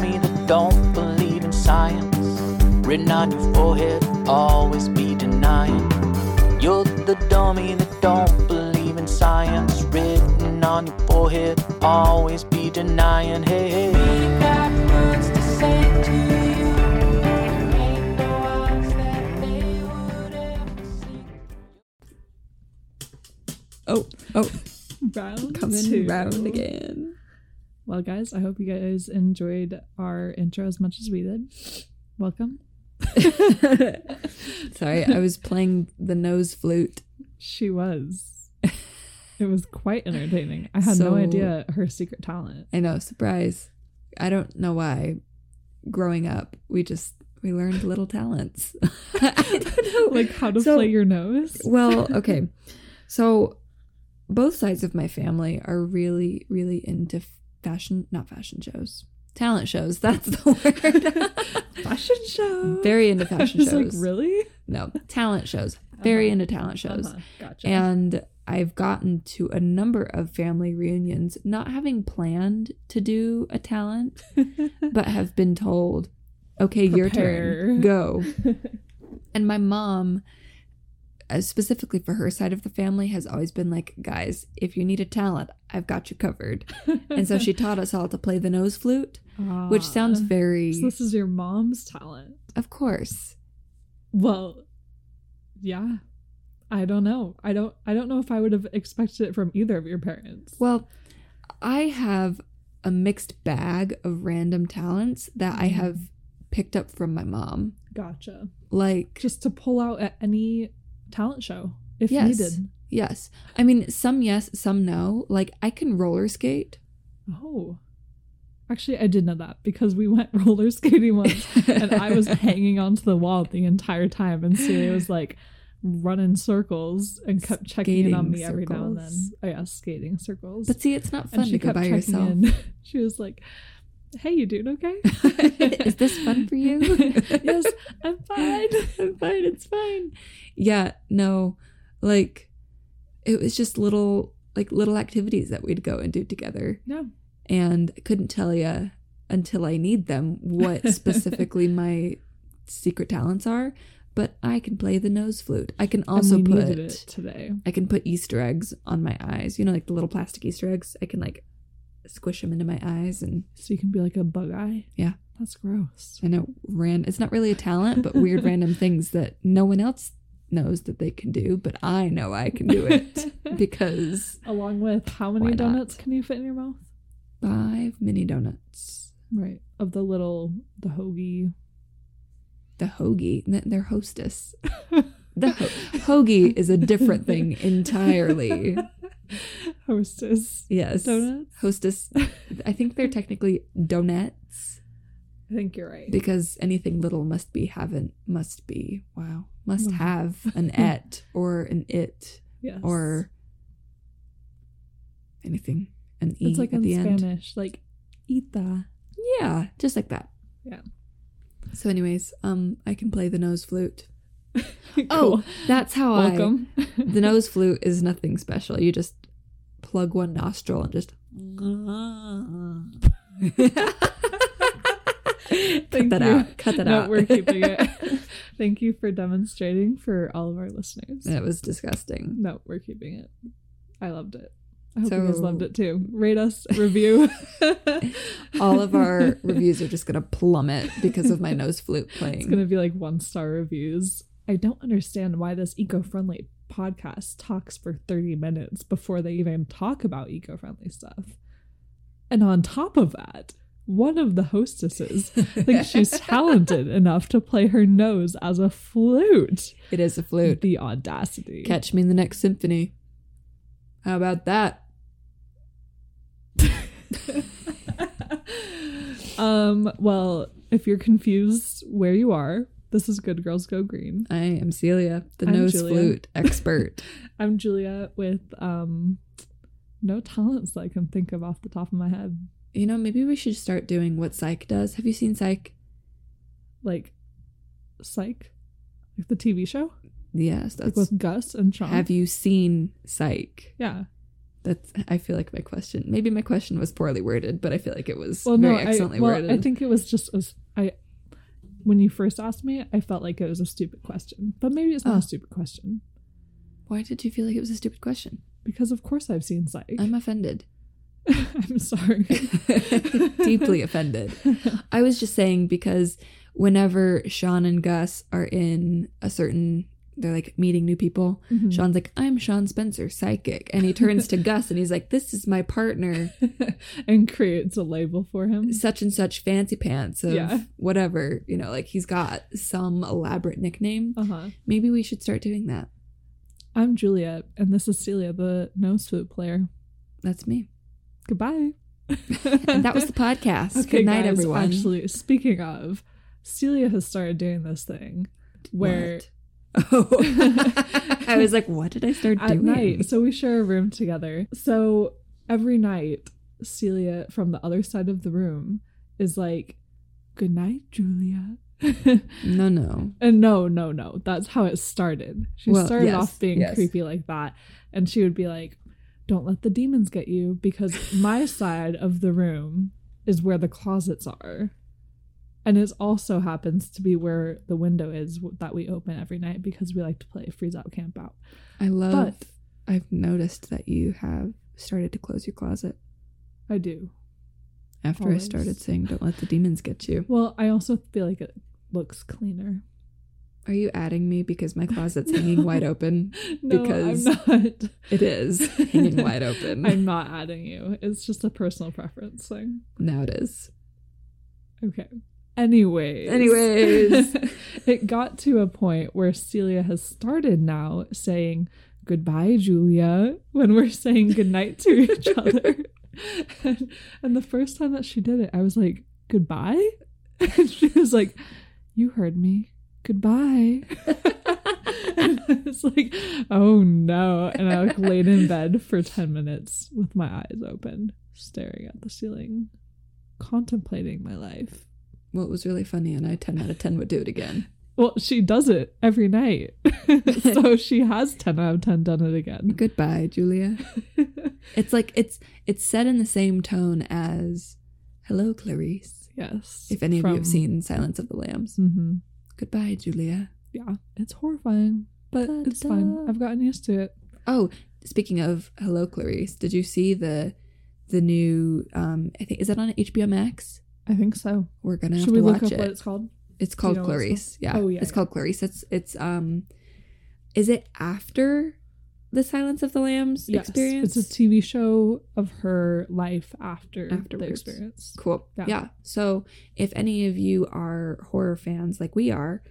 dummy that don't believe in science. Written on your forehead, always be denying. You're the dummy that don't believe in science. Written on your forehead, always be denying. Hey, hey. We got words to say to you. There ain't no odds that they would ever see. Oh, oh, round coming two. round again. Well, guys, I hope you guys enjoyed our intro as much as we did. Welcome. Sorry, I was playing the nose flute. She was. It was quite entertaining. I had no idea her secret talent. I know, surprise. I don't know why. Growing up, we just we learned little talents. I don't know. Like how to So- play your nose. Well, okay. So both sides of my family are really, really into fashion, not fashion shows, talent shows. That's the word. Fashion show. Very into fashion shows. like, really? No, talent shows. Very Uh-huh. into talent shows. Uh-huh. Gotcha. And I've gotten to a number of family reunions, not having planned to do a talent, but have been told, okay, your turn, go. And my mom, specifically for her side of the family, has always been like, guys, if you need a talent, I've got you covered. And so she taught us all to play the nose flute, which sounds very, So this is your mom's talent. of course. Well, yeah. I don't know. I don't I don't know if I would have expected it from either of your parents. Well, I have a mixed bag of random talents that I mm-hmm. have picked up from my mom. gotcha. Like, Just to pull out at any talent show if Yes. needed. yes. I mean, some yes, some no. Like, I can roller skate. Oh. Actually, I did know that because we went roller skating once and I was hanging onto the wall the entire time and Celia was like running circles and kept checking in on me every now and then. circles. Oh yeah, skating circles. But see, it's not fun to go by yourself. She was like, "Hey, you doing okay? Is this fun for you? yes, I'm fine. I'm fine. It's fine. Yeah, no, like it was just little, like little activities that we'd go and do together, Yeah. and I couldn't tell you until I need them what specifically my secret talents are. But I can play the nose flute. I can also put it today. I can put Easter eggs on my eyes. You know, like the little plastic Easter eggs. I can like squish them into my eyes, and So you can be like a bug eye. Yeah. That's gross. I know ran. It's not really a talent, but weird random things that no one else knows that they can do, but I know I can do it because Along with how many not? donuts can you fit in your mouth? five mini donuts. Right. Of the little the hoagie. The hoagie, th- their hostess. The ho- hoagie is a different thing entirely. Hostess Yes, donuts. hostess. I think they're technically donuts. I think you're right. because anything little must be haven't must be wow must Wow. have an et or an it yes. or anything an e it's like at in the end Spanish, like ita. yeah just like that Yeah. so anyways um i can play the nose flute Oh, cool. oh that's how I welcome. i the nose flute is nothing special you just plug one nostril and just cut that you. out cut that no, out we're keeping it. Thank you for demonstrating for all of our listeners. that was disgusting No, we're keeping it. I loved it. I hope you guys loved it too. Rate us, review. all of our reviews are just gonna plummet because of my nose flute playing. It's gonna be like one star reviews. I don't understand why this eco-friendly podcast talks for 30 minutes before they even talk about eco-friendly stuff. And on top of that, one of the hostesses thinks she's talented enough to play her nose as a flute. It is a flute. The audacity. Catch me in the next symphony. How about that? um, well, if you're confused where you are, this is Good Girls Go Green. I am Celia, the I'm nose Julia. flute expert. I'm Julia with um no talents that I can think of off the top of my head. you know, maybe we should start doing what Psych does. Have you seen Psych? Like Psych. Like the TV show? Yes, Like that's. with Gus and Sean. Have you seen Psych? yeah. That's. I feel like my question. Maybe my question was poorly worded, but I feel like it was Well, very no, I, well, worded. I think it was just as I. When you first asked me, I felt like it was a stupid question, but maybe it's not Oh. a stupid question Why did you feel like it was a stupid question? because, of course, I've seen Psych. I'm offended. I'm sorry. Deeply offended. I was just saying because whenever Sean and Gus are in a certain, they're like meeting new people. Mhm. Sean's like, I'm Sean Spencer, psychic. And he turns to Gus and he's like, This is my partner, and creates a label for him. such and such fancy pants of Yeah. whatever. You know, like he's got some elaborate nickname. Uh huh. Maybe we should start doing that. I'm Juliet, and this is Celia, the nose flute player. That's me. Goodbye. And that was the podcast. Okay, Good night, guys, everyone. Actually, speaking of, Celia has started doing this thing where What? Oh, I was like, what did I start at doing? night, so we share a room together. So every night, Celia from the other side of the room is like, "Good night, Julia." No, no. And no, no, no. That's how it started. She Well, started yes, off being yes. creepy like that. And she would be like, Don't let the demons get you because my side of the room is where the closets are. And it also happens to be where the window is that we open every night because we like to play freeze out camp out. I love. But- I've noticed that you have started to close your closet I do. after Always. I started saying, "Don't let the demons get you." Well, I also feel like it looks cleaner. Are you adding me because my closet's hanging wide open? No, Because I'm not. It is hanging wide open. I'm not adding you. It's just a personal preference thing. now it is. Okay. Anyways. Anyways. it got to a point where Celia has started now saying goodbye, Julia, when we're saying goodnight to each other. And, and the first time that she did it, I was like, goodbye? And she was like, you heard me. Goodbye. and I like, oh no. And I like laid in bed for 10 minutes with my eyes open, staring at the ceiling, contemplating my life. Well, it was really funny, and I ten out of ten would do it again. Well, she does it every night. so she has 10 out of 10 done it again. Goodbye, Julia. It's like it's it's said in the same tone as "Hello, Clarice." yes. If any of you have seen Silence of the Lambs, hmm goodbye, Julia. Yeah. It's horrifying, but it's fine. Da-da. I've gotten used to it. Oh, speaking of Hello, Clarice, did you see the the new? um I think is that on HBO Max? I think so. We're gonna have Should to we look up it. what it's called? It's called know what it's Clarice. Yeah. Oh, yeah, It's yeah. called Clarice. It's it's um is it after the Silence of the Lambs experience? It's a TV show of her life after the experience. Cool. Yeah. Yeah. So if any of you are horror fans like we are,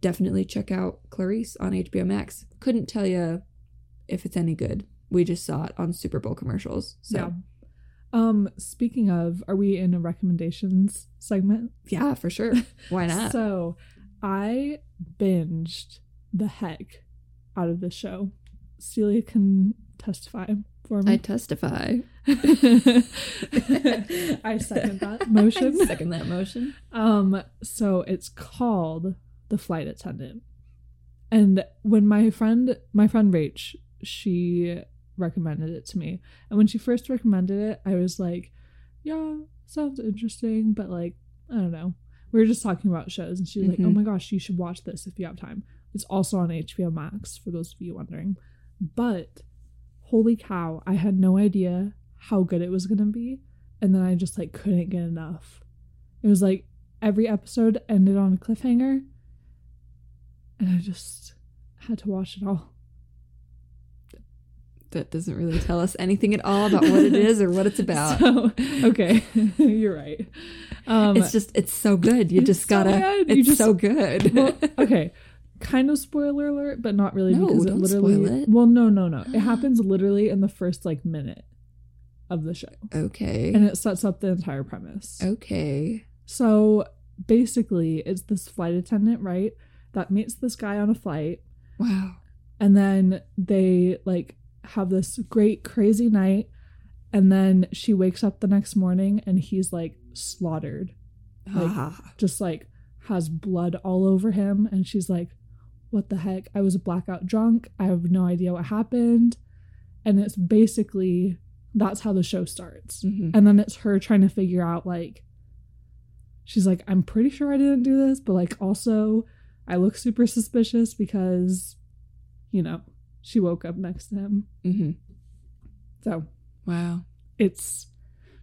definitely check out Clarice on HBO Max. Couldn't tell you if it's any good. We just saw it on Super Bowl commercials. So Yeah. Um, speaking of, are we in a recommendations segment? yeah, for sure. Why not? So I binged the heck out of this show. Celia can testify for me. I testify. I second that motion. I second that motion. Um, so it's called The Flight Attendant. And when my friend my friend Rach, she recommended it to me. And when she first recommended it, I was like, Yeah, sounds interesting, but like, I don't know. We were just talking about shows and she was like, Mhm. Oh my gosh, you should watch this if you have time. It's also on HBO Max, for those of you wondering. But holy cow, I had no idea how good it was gonna be. And then I just like couldn't get enough. It was like every episode ended on a cliffhanger. And I just had to watch it all. That doesn't really tell us anything at all about what it is or what it's about. So, okay, you're right. Um, it's just it's so good. You just gotta. You It's just- so good. well, okay, kind of spoiler alert, but not really No, because it literally. spoil it. Well, no, no, no. It happens literally in the first like minute of the show, okay. and it sets up the entire premise. okay. So basically, it's this flight attendant, right, that meets this guy on a flight, Wow. and then they like have this great crazy night and then she wakes up the next morning and he's like slaughtered Like- ah. just like has blood all over him and she's like what the heck i was blackout drunk i have no idea what happened and it's basically that's how the show starts. Mhm. And then it's her trying to figure out like she's like, I'm pretty sure I didn't do this, but like also I look super suspicious because, you know, she woke up next to him. Mhm. So Wow. it's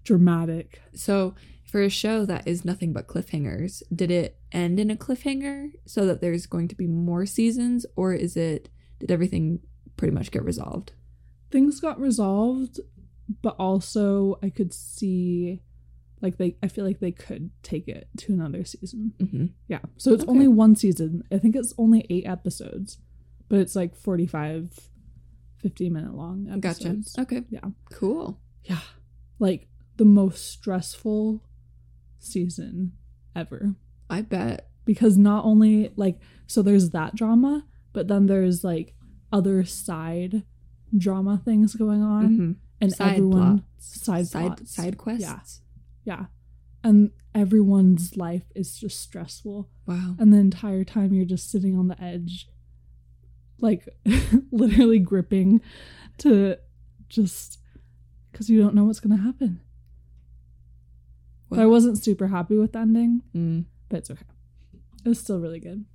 dramatic. So, for a show that is nothing but cliffhangers, did it end in a cliffhanger so that there's going to be more seasons, or is it did everything pretty much get resolved? Things got resolved, but also I could see like they I feel like they could take it to another season. hmm Yeah. So it's Okay. only one season. I think it's only 8 episodes, but it's like 45 50 minute long Gotcha. episodes. Okay. Yeah. Cool. Yeah. Like the most stressful season ever. I bet. Because not only like so there's that drama, but then there's like other side drama things going on Mhm. and Side everyone plots. side side plots. side quests. Yeah. Yeah. And everyone's life is just stressful. Wow. And the entire time you're just sitting on the edge, like literally gripping to just because you don't know what's going to happen. But I wasn't super happy with the ending, Mm. but it's okay. It was still really good.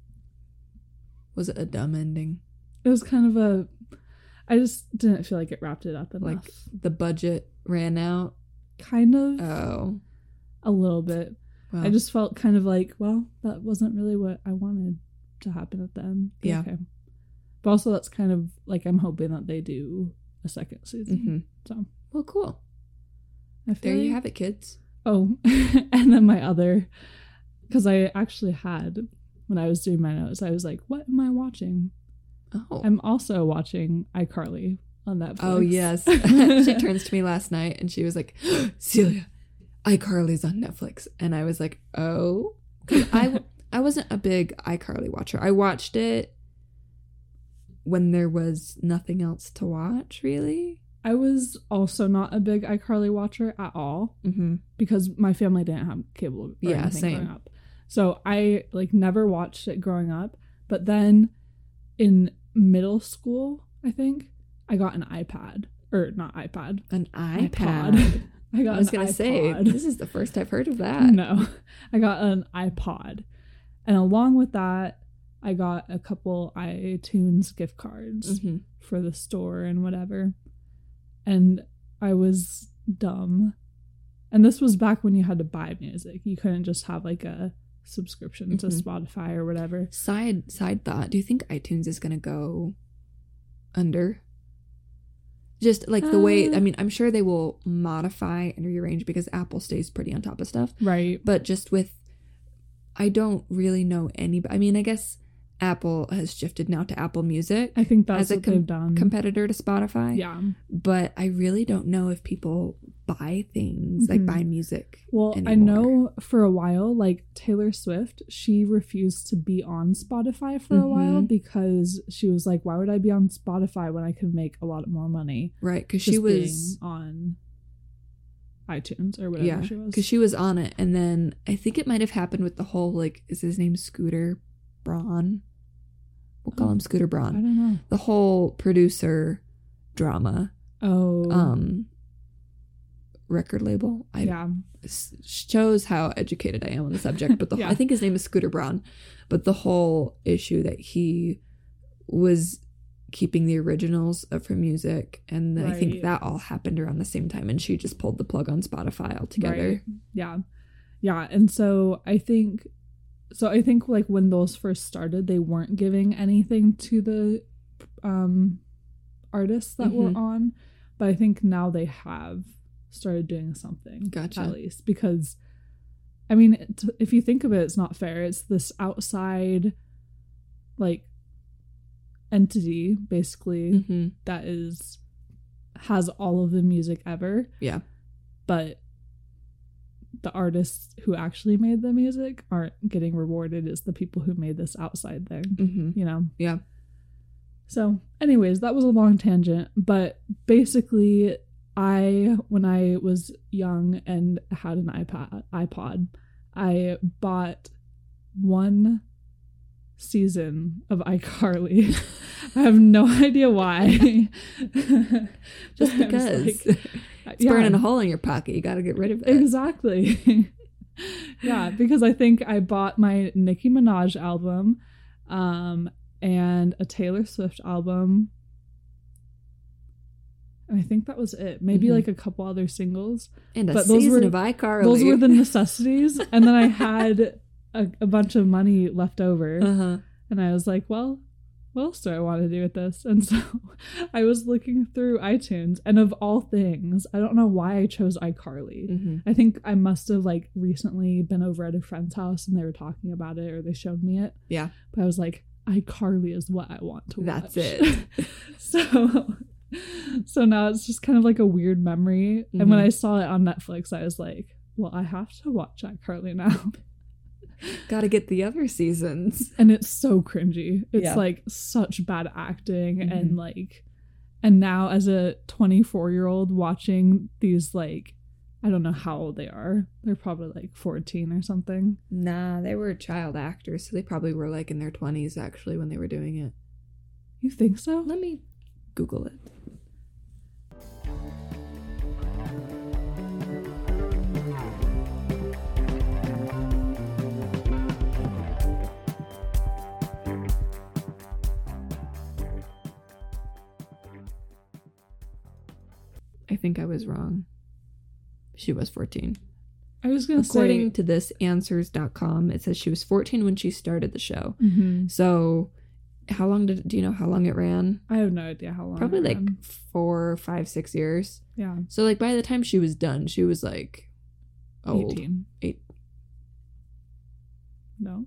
Was it a dumb ending? It was kind of a. I just didn't feel like it wrapped it up enough. Like the budget ran out. kind of Oh. a little bit. I just felt kind of like, well, that wasn't really what I wanted to happen at the end. Yeah. Okay. But also, that's kind of like I'm hoping that they do a second season. mhm. So Well, cool. There you have it, kids. Oh, and then my other, because I actually had when I was doing my notes, I was like, what am I watching? Oh. I'm also watching iCarly on Netflix. Oh yes. she turns to me last night and she was like, "Celia, iCarly's on Netflix," and I was like, "Oh," I I wasn't a big iCarly watcher. I watched it when there was nothing else to watch, really. I was also not a big iCarly watcher at all. Mm-hmm. because my family didn't have cable Yeah, same. growing up. So I like never watched it growing up. But then in middle school, I think, I got an iPad. Or not iPad. An iPod. iPad. I got I was an gonna say this is the first I've heard of that. No. I got an iPod. And along with that, I got a couple iTunes gift cards Mhm. for the store and whatever. And I was dumb. And this was back when you had to buy music. You couldn't just have like a subscription to Mhm. Spotify or whatever. Side side thought: Do you think iTunes is gonna go under? Just like the way, Uh. I mean, I'm sure they will modify and rearrange because Apple stays pretty on top of stuff. Right. but just with i don't really know any i mean i guess apple has shifted now to apple music I think that's As a com- competitor to spotify yeah. but i really don't know if people buy things like Mhm. buy music Well, I know for a while, like Taylor Swift, she refused to be on Spotify for a while because she was like, "Why would I be on Spotify when I could make a lot more money?" right because she was on iTunes or whatever yeah she was. because she was on it and then i think it might have happened with the whole like is his name scooter braun we'll call him scooter Braun. I don't know. the whole producer drama Oh, um record label i yeah, shows how educated I am on the subject. But the Yeah. I think his name is Scooter Braun. But the whole issue that he was keeping the originals of her music, and I think that all happened around the same time, and she just pulled the plug on Spotify altogether. Right. Yeah, yeah, and so I think, so I think like when those first started, they weren't giving anything to the um artists that were Mhm. on, but I think now they have started doing something. Gotcha. At least because, I mean, it, if you think of it, it's not fair. It's this outside, like, entity basically hmm that is has all of the music ever Yeah. but the artists who actually made the music aren't getting rewarded as the people who made this outside thing hmm you know Yeah. so anyways that was a long tangent but basically i when i was young and had an ipad ipod i bought one season of iCarly. I have no idea why. Just because like, it's burning a hole in your pocket. You got to get rid of it. Exactly. yeah, because I think I bought my Nicki Minaj album um, and a Taylor Swift album. And I think that was it. Maybe Mhm. like a couple other singles. And a But those season were- of iCarly. Those were the necessities. and then I had a, a bunch of money left over. uh-huh. And I was like, well, what else do I want to do with this? And so I was looking through iTunes, and of all things, I don't know why I chose iCarly. hmm I think I must have like recently been over at a friend's house and they were talking about it or they showed me it. Yeah. But I was like, iCarly is what I want to watch. That's it. so so now it's just kind of like a weird memory. And when Mhm. I saw it on Netflix, I was like, well, I have to watch iCarly now. Got to get the other seasons. and it's so cringy. It's Yeah. like such bad acting Mhm. and like and now as a 24 year old watching these like I don't know how old they are. They're probably like 14 or something. Nah, they were child actors, so they probably were like in their 20s actually when they were doing it. You think so? Let me Google it. Think I was wrong. She was 14. I was gonna say. According to this answers.com, it says she was 14 when she started the show. Mhm. So, how long did do you know how long it ran? I have no idea how long. Probably like four, five, six years. yeah, So, like by the time she was done, she was like old. 18. Eight. No.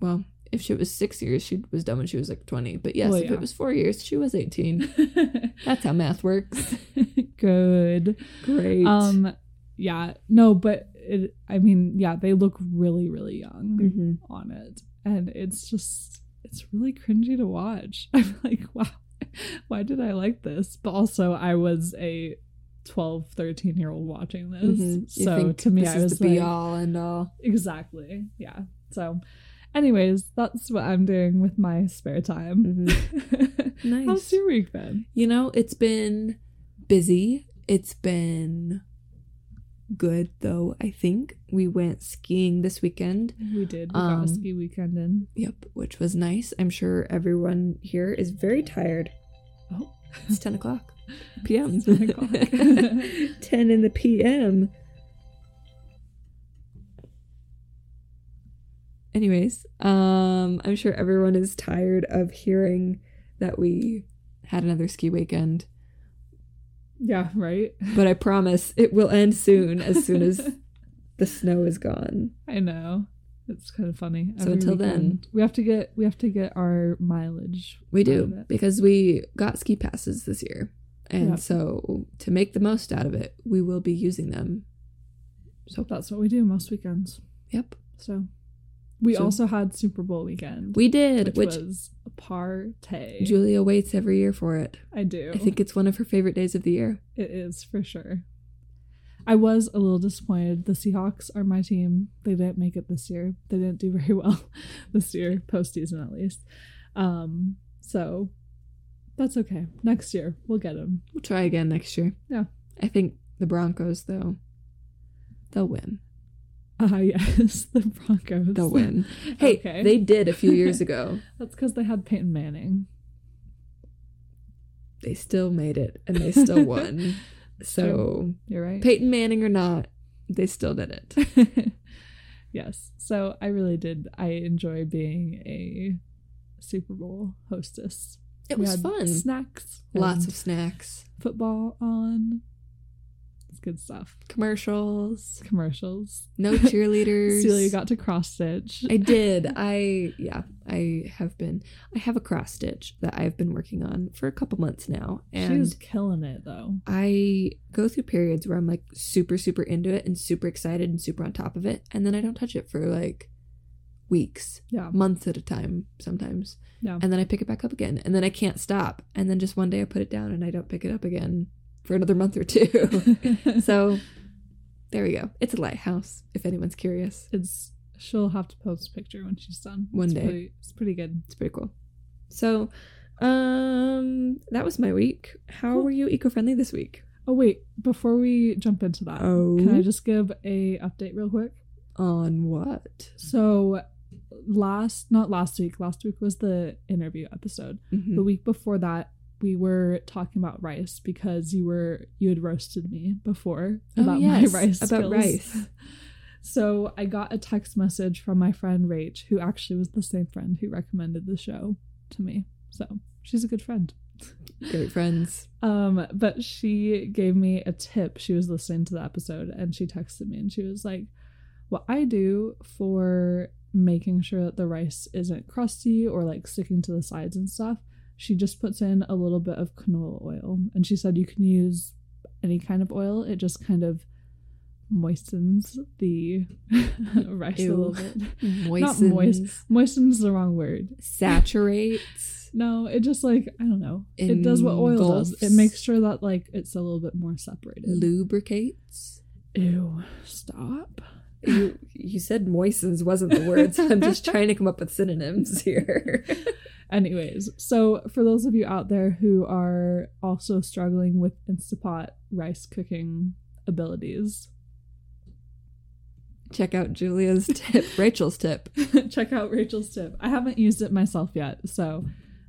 Well, if she was six years, she was done when she was like 20. But yes, Well, if it was four years, she was 18. That's how math works. Good. Great. Um. Yeah. No, but it. I mean, yeah, they look really, really young. Mhm. on it and it's just it's really cringy to watch i'm like wow why did i like this but also i was a 12 13 year old watching this Mhm. You so to me i was the be like all and all. exactly yeah so anyways that's what i'm doing with my spare time Mhm. Nice. how's your week been You know, it's been busy. It's been good though, I think. We went skiing this weekend. we did we got Um, a ski weekend in Yep, which was nice. I'm sure everyone here is very tired. oh It's 10 o'clock p.m. It's 10 o'clock. 10 in the p.m. Anyways, um, I'm sure everyone is tired of hearing that we had another ski weekend, yeah right but I promise it will end soon as soon as the snow is gone. I know. It's kind of funny. So until then- we have to get we have to get our mileage. We do because we got ski passes this year. And Yeah. so to make the most out of it, we will be using them. So that's what we do most weekends. Yep. So we So- also had Super Bowl weekend. We did, which, which, was a party. Julia waits every year for it. I do. I think it's one of her favorite days of the year. it is for sure. I was a little disappointed. The Seahawks are my team. They didn't make it this year. They didn't do very well this year, postseason at least. Um, so that's okay. Next year we'll get them. We'll try again next year. Yeah. I think the Broncos, though, they'll win. Ah, yes, the Broncos. They'll win. Hey, Okay. they did a few years ago. That's because they had Peyton Manning. They still made it and they still won. So, You're right. Peyton Manning or not, they still did it. yes. So I really did. I enjoy being a Super Bowl hostess. It We was fun. Snacks. Lots of snacks, football on. Good stuff. commercials, Commercials. no cheerleaders. Celia got to cross stitch. I did. I yeah, I have been I have a cross stitch that I've been working on for a couple months now. And She's killing it though. I go through periods where I'm like super super into it and super excited and super on top of it and then I don't touch it for like weeks, Yeah. months at a time sometimes. Yeah. And then I pick it back up again and then I can't stop and then just one day I put it down and I don't pick it up again for another month or two. so there we go. It's a lighthouse if anyone's curious. it's She'll have to post a picture when she's done. One It's day. pretty- it's pretty good. It's pretty cool. So, um, that was my week. How Cool. were you eco-friendly this week? Oh wait, before we jump into that, Oh. can I just give a update real quick? On what? So last not last week, last week was the interview episode. Mhm. The week before that, we were talking about rice because you were you had roasted me before Oh, about yes, my rice about skills. rice. So I got a text message from my friend Rach, who actually was the same friend who recommended the show to me. So she's a good friend. Great friends. Um, but she gave me a tip. She was listening to the episode and she texted me and she was like, What I do for making sure that the rice isn't crusty or like sticking to the sides and stuff, she just puts in a little bit of canola oil. And she said you can use any kind of oil, it just kind of moistens the rice a little bit. Moistens. Not moist. Moistens is the wrong word. Saturates. No, it just like I don't know. It does what oil does. It makes sure that like it's a little bit more separated. lubricates. Ew! Stop. You you said moistens wasn't the word, so I'm just trying to come up with synonyms here. Anyways, so for those of you out there who are also struggling with Instapot rice cooking abilities, Check out Julia's tip, Rachel's tip. check out Rachel's tip. I haven't used it myself yet, so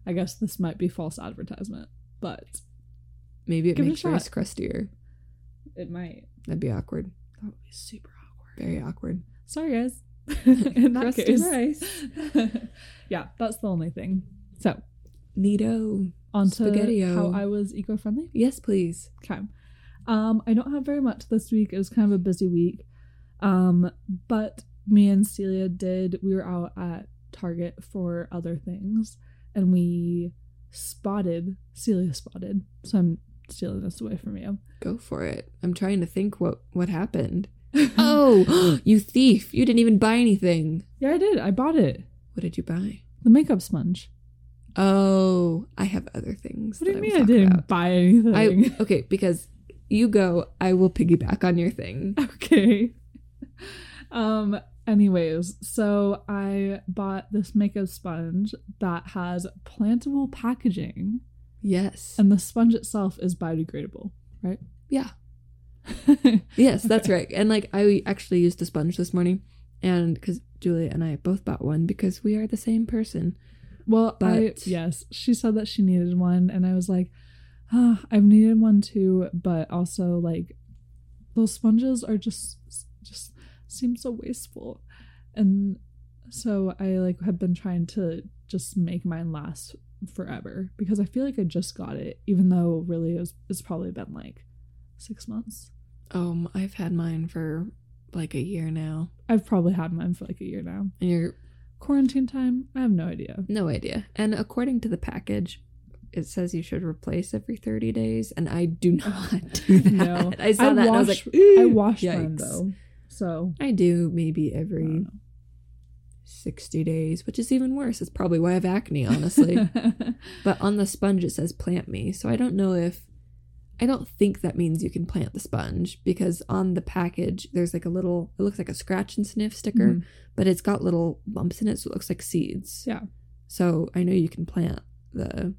I guess this might be false advertisement, but Maybe it Give it makes rice crustier. it might. That'd be awkward. That would be super awkward. Very awkward. Sorry, guys. In that Crusty case, rice. yeah, that's the only thing. So Neato. on to how I was eco-friendly. Yes, please. Okay. Um, I don't have very much this week. It was kind of a busy week. Um, but me and Celia did we were out at Target for other things and we spotted Celia spotted. So I'm stealing this away from you. Go for it. I'm trying to think what what happened. Oh, you thief! You didn't even buy anything. yeah, I did. I bought it. What did you buy? The makeup sponge. Oh, I have other things. What do you mean I talk didn't about. buy anything? I okay because you go. I will piggyback on your thing. okay. Um anyways, so I bought this makeup sponge that has plantable packaging Yes. and the sponge itself is biodegradable, right? yeah. Yes, that's right. And like I actually used a sponge this morning, and because Julia and I both bought one because we are the same person. well, I yes, she said that she needed one and I was like, ah, I've needed one too, but also like those sponges are just just seem so wasteful. And so I like have been trying to just make mine last forever because I feel like I just got it, even though really it was, it's probably been like six months. Um, I've had mine for like a year now, I've probably had mine for like a year now. and you're Quarantine time, I have no idea. no idea. And according to the package, it says you should replace every thirty days, and I do not do that. No. I saw I that and I was wash- like, I "Ooh, washed mine though, so I do maybe every 60 days, which is even worse. It's probably why I have acne, honestly. but on the sponge, it says plant me. So I don't know if. I don't think that means you can plant the sponge because on the package, there's like a little, it looks like a scratch and sniff sticker, Mhm. but it's got little bumps in it. So it looks like seeds. Yeah. So I know you can plant the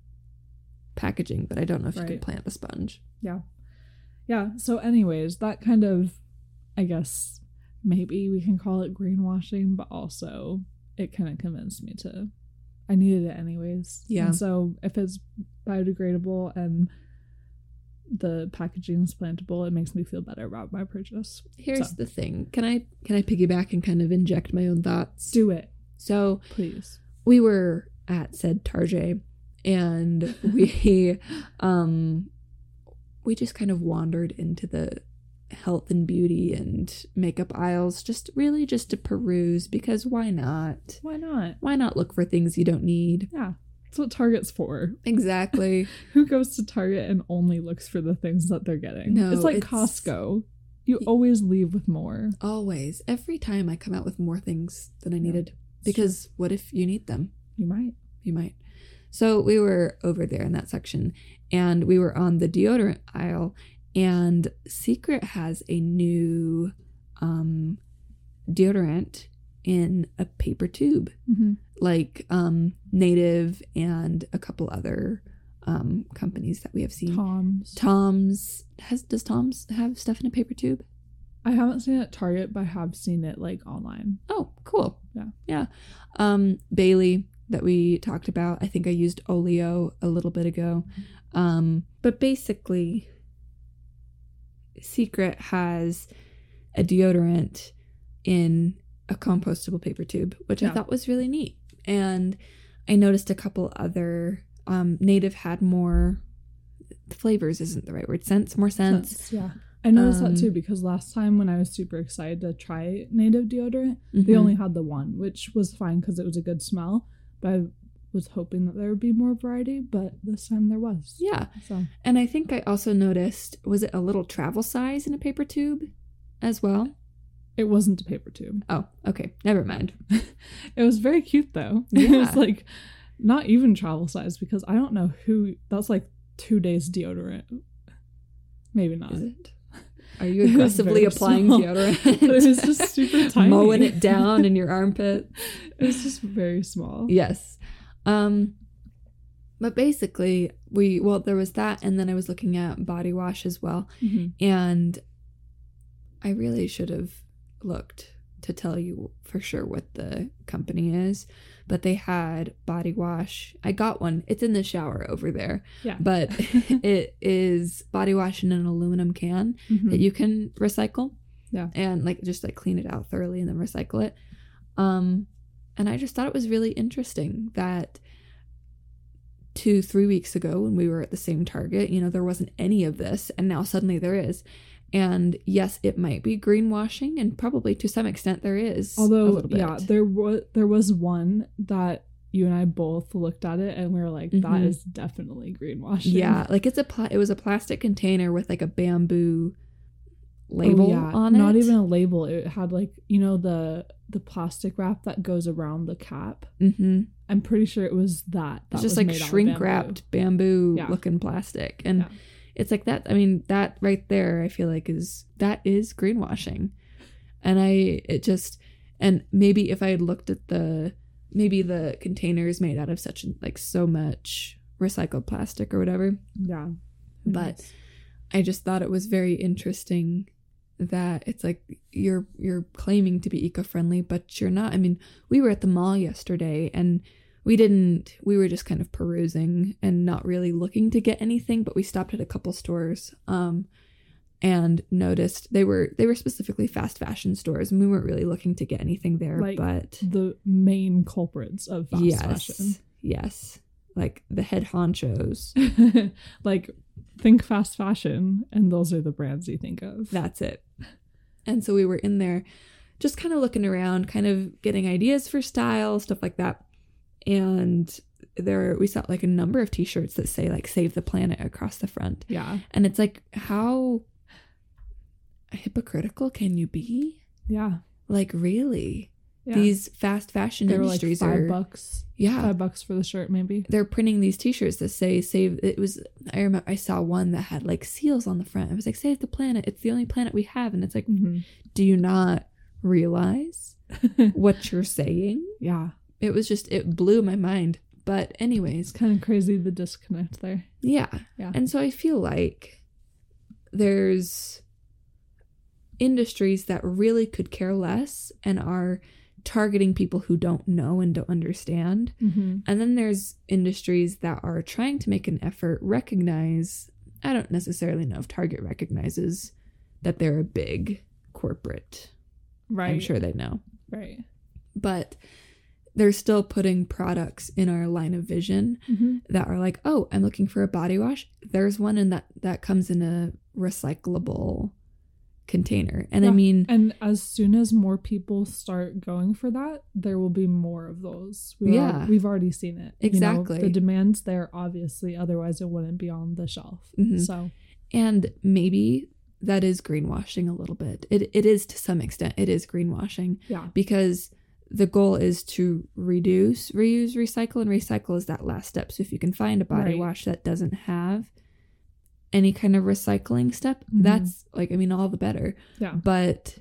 packaging, but I don't know if you can plant the sponge. Yeah. Yeah. So, anyways, that kind of, I guess, maybe we can call it greenwashing, but also it kind of convinced me to. I needed it anyways. Yeah. And so if it's biodegradable and the packaging is plantable, it makes me feel better about my purchase. Here's So. the thing. Can I can I piggyback and kind of inject my own thoughts? Do it, So please. we were at said Tarjay and we um we just kind of wandered into the health and beauty and makeup aisles just really just to peruse because why not Why not? why not look for things you don't need Yeah. That's what Target's for. exactly Who goes to Target and only looks for the things that they're getting? No, it's like it's- Costco. You always leave with more. always every time i come out with more things than i Yeah. needed because what if you need them You might. you might. So we were over there in that section and we were on the deodorant aisle and Secret has a new um deodorant in a paper tube, Mhm. like um, Native and a couple other um, companies that we have seen. Tom's. Tom's has does Tom's have stuff in a paper tube? I haven't seen it at Target, but I have seen it like online. Oh, cool. Yeah. Yeah. Um, Bailey that we talked about. I think I used Oleo a little bit ago. Um, but basically, Secret has a deodorant in a compostable paper tube, which I thought was really neat. And I noticed a couple other um, Native had more flavors isn't the right word. sense more scents. Scents, yeah. I noticed Um, that too because last time when I was super excited to try native deodorant, they Mhm. only had the one, which was fine because it was a good smell. But I was hoping that there would be more variety, but this time there was. yeah. So And I think I also noticed was it a little travel size in a paper tube as well? It wasn't a paper tube. Oh, okay. Never mind. It was very cute though. it was like not even travel size because I don't know who that's like two days deodorant. Maybe not. Is it? Are you aggressively applying small. deodorant? It was just super tiny. Mowing it down in your armpit. It was just very small. Yes. Um but basically we well there was that and then I was looking at body wash as well Mhm. and I really should have looked to tell you for sure what the company is but they had body wash. I got one. It's in the shower over there. Yeah. But it is body wash in an aluminum can Mhm. that you can recycle. Yeah. And like just like clean it out thoroughly and then recycle it. Um and I just thought it was really interesting that two, three weeks ago when we were at the same Target, you know, there wasn't any of this, and now suddenly there is. And yes, it might be greenwashing, and probably to some extent there is. Although, yeah, there was there was one that you and I both looked at it and we were like, "That Mhm. is definitely greenwashing. yeah, like it's a pla- it was a plastic container with like a bamboo Oh, label yeah. on it. Not even a label. It had like you know the the plastic wrap that goes around the cap. Mm-hmm. I'm pretty sure it was that. that It's just like shrink bamboo. wrapped bamboo Yeah. looking plastic, and Yeah. It's like that. I mean, that right there, I feel like is that is greenwashing, and I it just and maybe if I had looked at the maybe the containers made out of such like so much recycled plastic or whatever, Yeah. But-? I just thought it was very interesting that it's like you're you're claiming to be eco-friendly but you're not. I mean, we were at the mall yesterday and we didn't we were just kind of perusing and not really looking to get anything, but we stopped at a couple stores um and noticed they were they were specifically fast fashion stores and we weren't really looking to get anything there, Like, but the main culprits of fast yes. fashion. Yes. Like the head honchos. like think fast fashion and those are the brands you think of. That's it. And so we were in there just kind of looking around, kind of getting ideas for style, stuff like that. And there we saw like a number of t-shirts that say like save the planet across the front. yeah. And it's like how hypocritical can you be? Yeah. Like really? Yeah. These fast fashion they were like industries five are bucks. yeah. Five bucks for the shirt, maybe. they're printing these t-shirts that say save it was i remember i saw one that had like seals on the front i was like save the planet it's the only planet we have and it's like hmm do you not realize what you're saying yeah. It was just it blew my mind but anyways kind of crazy the disconnect there. yeah Yeah. and so i feel like there's industries that really could care less and are targeting people who don't know and don't understand Mm-hmm. And then there's industries that are trying to make an effort, recognize. I don't necessarily know if Target recognizes that they're a big corporate. Right. I'm sure they know. Right. But they're still putting products in our line of vision Mm-hmm. that are like, oh, I'm looking for a body wash. There's one in that that comes in a recyclable container. And I mean, And as soon as more people start going for that, there will be more of those. We Yeah. are, we've already seen it. You know, Exactly. the demand's there, obviously. Otherwise, it wouldn't be on the shelf. Mhm. So, And maybe that is greenwashing a little bit. It it is to some extent. It is greenwashing yeah. because the goal is to reduce, reuse, recycle, and recycle is that last step. So if you can find a body Right. wash that doesn't have any kind of recycling step, Mhm. that's like I mean all the better. Yeah. But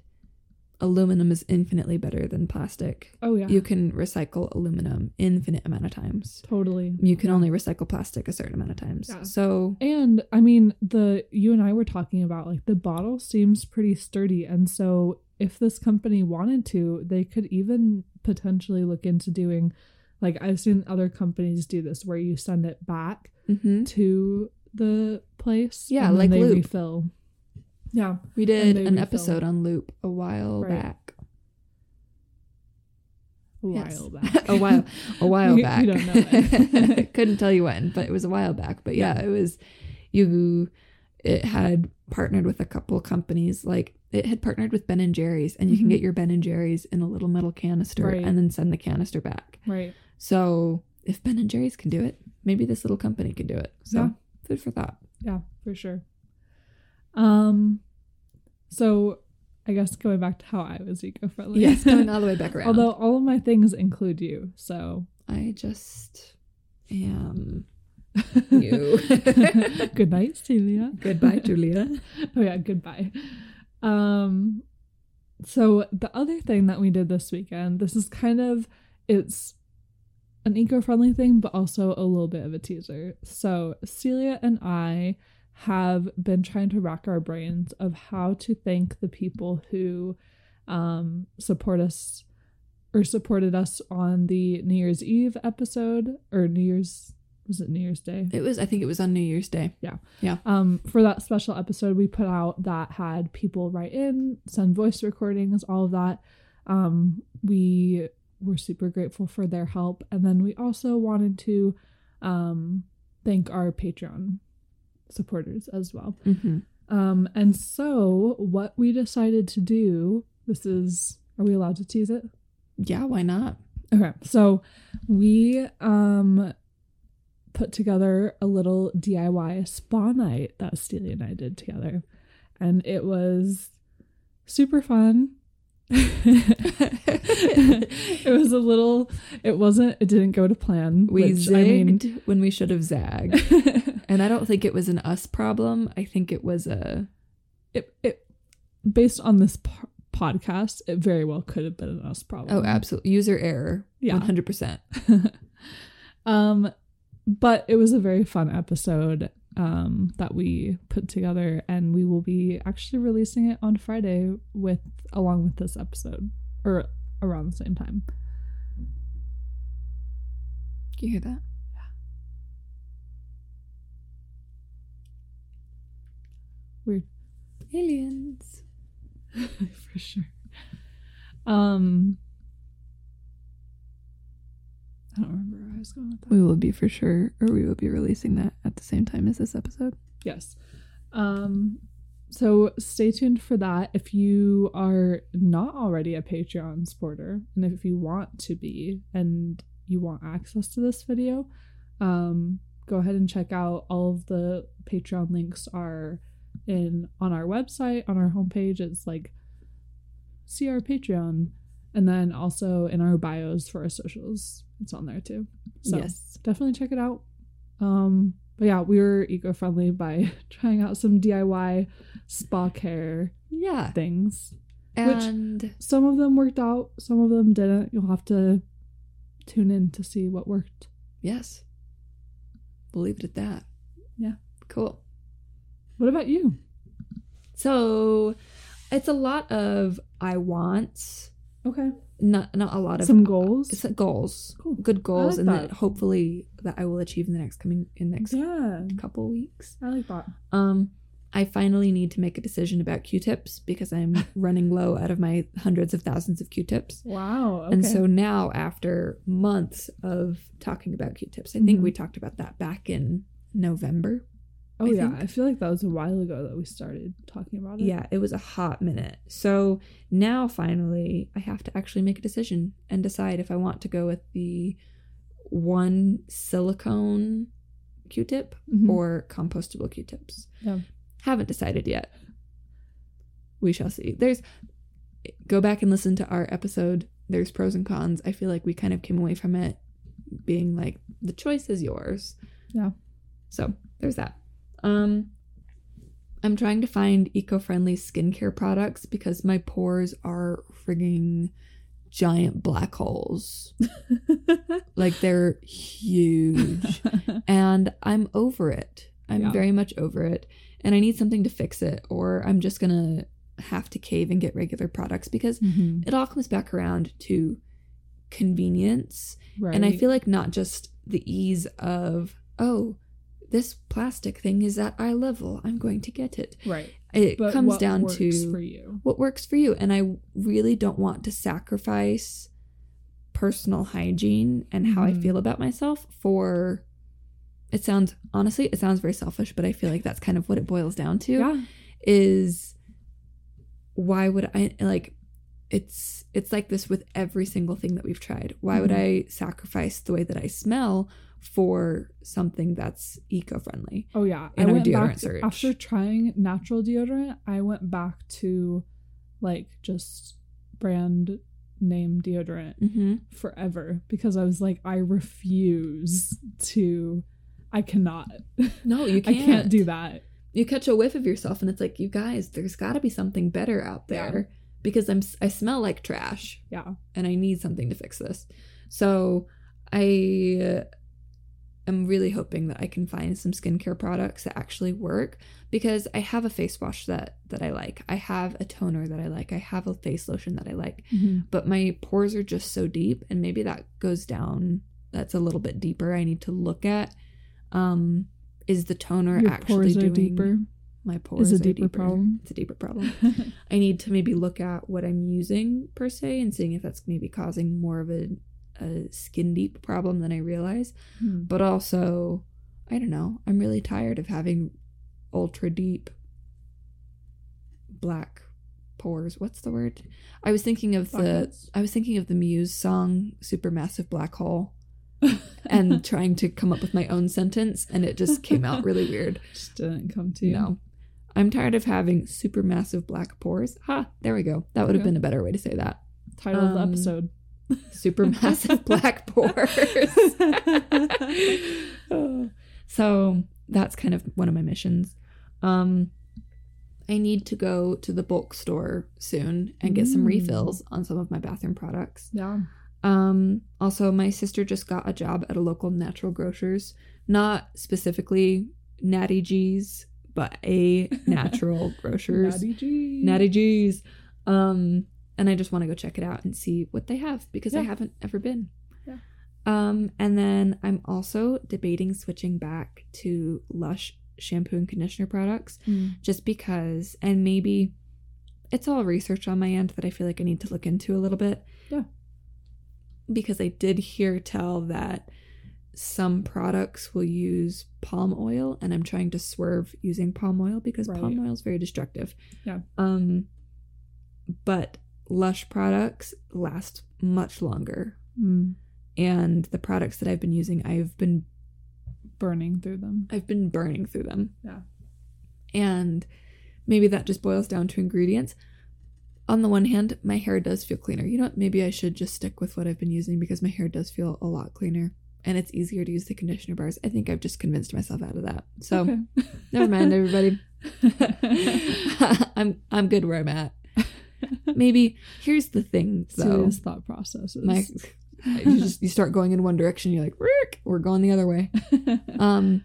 aluminum is infinitely better than plastic. Oh yeah. You can recycle aluminum infinite amount of times. totally. You can only recycle plastic a certain amount of times. Yeah. So And I mean, the you and I were talking about like the bottle seems pretty sturdy, and so if this company wanted to, they could even potentially look into doing, like I've seen other companies do this, where you send it back mhm. to the place. Yeah, like they Loop. refill. Yeah, we did an refill. episode on Loop a while Right. back. a Yes. while back. a while a while We- we back. don't know. Couldn't tell you when, but it was a while back. But yeah, it was you it had partnered with a couple companies like it had partnered with Ben and Jerry's and you can Mhm. get your Ben and Jerry's in a little metal canister Right. and then send the canister back. right. So if Ben and Jerry's can do it, maybe this little company can do it. So Yeah. food for thought. Yeah, for sure. Um, so I guess going back to how I was eco-friendly. Yes, going all the way back around. Although all of my things include you, so I just am you. good night, Celia. Goodbye, Julia. Oh yeah, goodbye. Um, so the other thing that we did this weekend, this is kind of it's an eco-friendly thing, but also a little bit of a teaser. So Celia and I have been trying to rack our brains of how to thank the people who um, support us or supported us on the New Year's Eve episode or New Year's was it New Year's Day? It was I think it was on New Year's Day. Yeah. Yeah. Um, for that special episode we put out that had people write in, send voice recordings, all of that. Um, we were super grateful for their help. And then we also wanted to um, thank our Patreon supporters as well. Mm-hmm. Um, and so what we decided to do, this is, are we allowed to tease it? Yeah, why not? Okay, so we um put together a little DIY spa night that Celia and I did together, and it was super fun. it was a little. It wasn't. It didn't go to plan. We which, zigged I mean, when we should have zagged. and I don't think it was an us problem. I think it was a it it based on this po- podcast, it very well could have been an us problem. oh, absolute user error. Yeah. One hundred percent. um but it was a very fun episode um that we put together and we will be actually releasing it on Friday with along with this episode or around the same time. You hear that? Yeah. Weird. Aliens. For sure. Um I don't remember where I was going with that. We will be for sure, or we will be releasing that at the same time as this episode. Yes. Um so stay tuned for that if you are not already a Patreon supporter and if you want to be and you want access to this video, um go ahead and check out all of the Patreon links are in on our website, on our homepage. It's like see our Patreon and then also in our bios for our socials. It's on there too. So yes. definitely check it out. Um, but yeah, we were eco friendly by trying out some DIY spa care Yeah. things. And Some of them worked out, some of them didn't. You'll have to tune in to see what worked. yes. We'll leave it at that. Yeah. Cool. What about you? So it's a lot of I want, Okay. Not not a lot of Some goals. It's goals, Cool. good goals, like and that that. hopefully that I will achieve in the next coming in next Yeah. couple weeks. I like that. Um, I finally need to make a decision about Q-tips because I'm running low out of my hundreds of thousands of Q-tips. Wow. Okay. And so now, after months of talking about Q-tips, I think Mhm. we talked about that back in November. Oh I yeah, think- I feel like that was a while ago that we started talking about it. Yeah, it was a hot minute. So now, finally, I have to actually make a decision and decide if I want to go with the one silicone Q-tip Mhm. or compostable Q-tips. Yeah. Haven't decided yet. We shall see. There's go back and listen to our episode. There's pros and cons. I feel like we kind of came away from it being like the choice is yours. Yeah. So there's that. Um I'm trying to find eco-friendly skincare products because my pores are frigging giant black holes. like they're huge. and I'm over it. I'm Yeah. very much over it. And I need something to fix it, or I'm just gonna have to cave and get regular products because Mhm. it all comes back around to convenience. Right. And I feel like not just the ease of, oh, this plastic thing is at eye level. I'm going to get it. right. It But comes what down works to for you. what works for you. And I really don't want to sacrifice personal hygiene and how I Mhm. feel about myself for. It sounds, honestly, it sounds very selfish, but I feel like that's kind of what it boils down to Yeah. is why would I like it's it's like this with every single thing that we've tried. Why would I sacrifice the way that I smell for something that's eco-friendly? Oh yeah. in our went deodorant back search. after trying natural deodorant. I went back to like just brand name deodorant Mm-hmm. forever because I was like, I refuse to. I cannot. No, you I can't. can't do that. You catch a whiff of yourself, and it's like, you guys, there's got to be something better out there because I'm I smell like trash. Yeah. and I need something to fix this. So I am really hoping that I can find some skincare products that actually work because I have a face wash that that I like. I have a toner that I like. I have a face lotion that I like. But my pores are just so deep and maybe that goes down that's a little bit deeper. I need to look at um is the toner Your actually pores are doing deeper. my pores a are deeper problem. It's a deeper problem. I need to maybe look at what I'm using per se and seeing if that's maybe causing more of a, a skin deep problem than I realize. Hmm. But also, I don't know, I'm really tired of having ultra deep black pores. What's the word? I was thinking of the I was thinking of the Muse song Supermassive Black Hole and trying to come up with my own sentence and it just came out really weird. just didn't come to you. No. I'm tired of having supermassive black pores. Ha, there we go. That would have Okay. been a better way to say that. Title of the Um, episode. Supermassive black pores. so that's kind of one of my missions. Um I need to go to the bulk store soon and get some Mm. refills on some of my bathroom products. yeah. Um, also, my sister just got a job at a local natural grocers, not specifically Natty G's, but a natural grocers. Natty G. Natty G's. Um, and I just want to go check it out and see what they have because I haven't ever been. Yeah. Um, and then I'm also debating switching back to Lush shampoo and conditioner products Mm. just because, and maybe it's all research on my end that I feel like I need to look into a little bit. Yeah. Because I did hear tell that some products will use palm oil, and I'm trying to swerve using palm oil because palm oil is very destructive. Yeah. Um, but Lush products last much longer, Mm. and the products that I've been using, I've been Burning through them. I've been burning through them. Yeah. And maybe that just boils down to ingredients. On the one hand, my hair does feel cleaner. You know what? Maybe I should just stick with what I've been using because my hair does feel a lot cleaner and it's easier to use the conditioner bars. I think I've just convinced myself out of that. So Okay. never mind, everybody. I'm I'm good where I'm at. Maybe here's the thing though. Serious thought processes. My you just you start going in one direction, you're like, "Rick, we're going the other way. Um,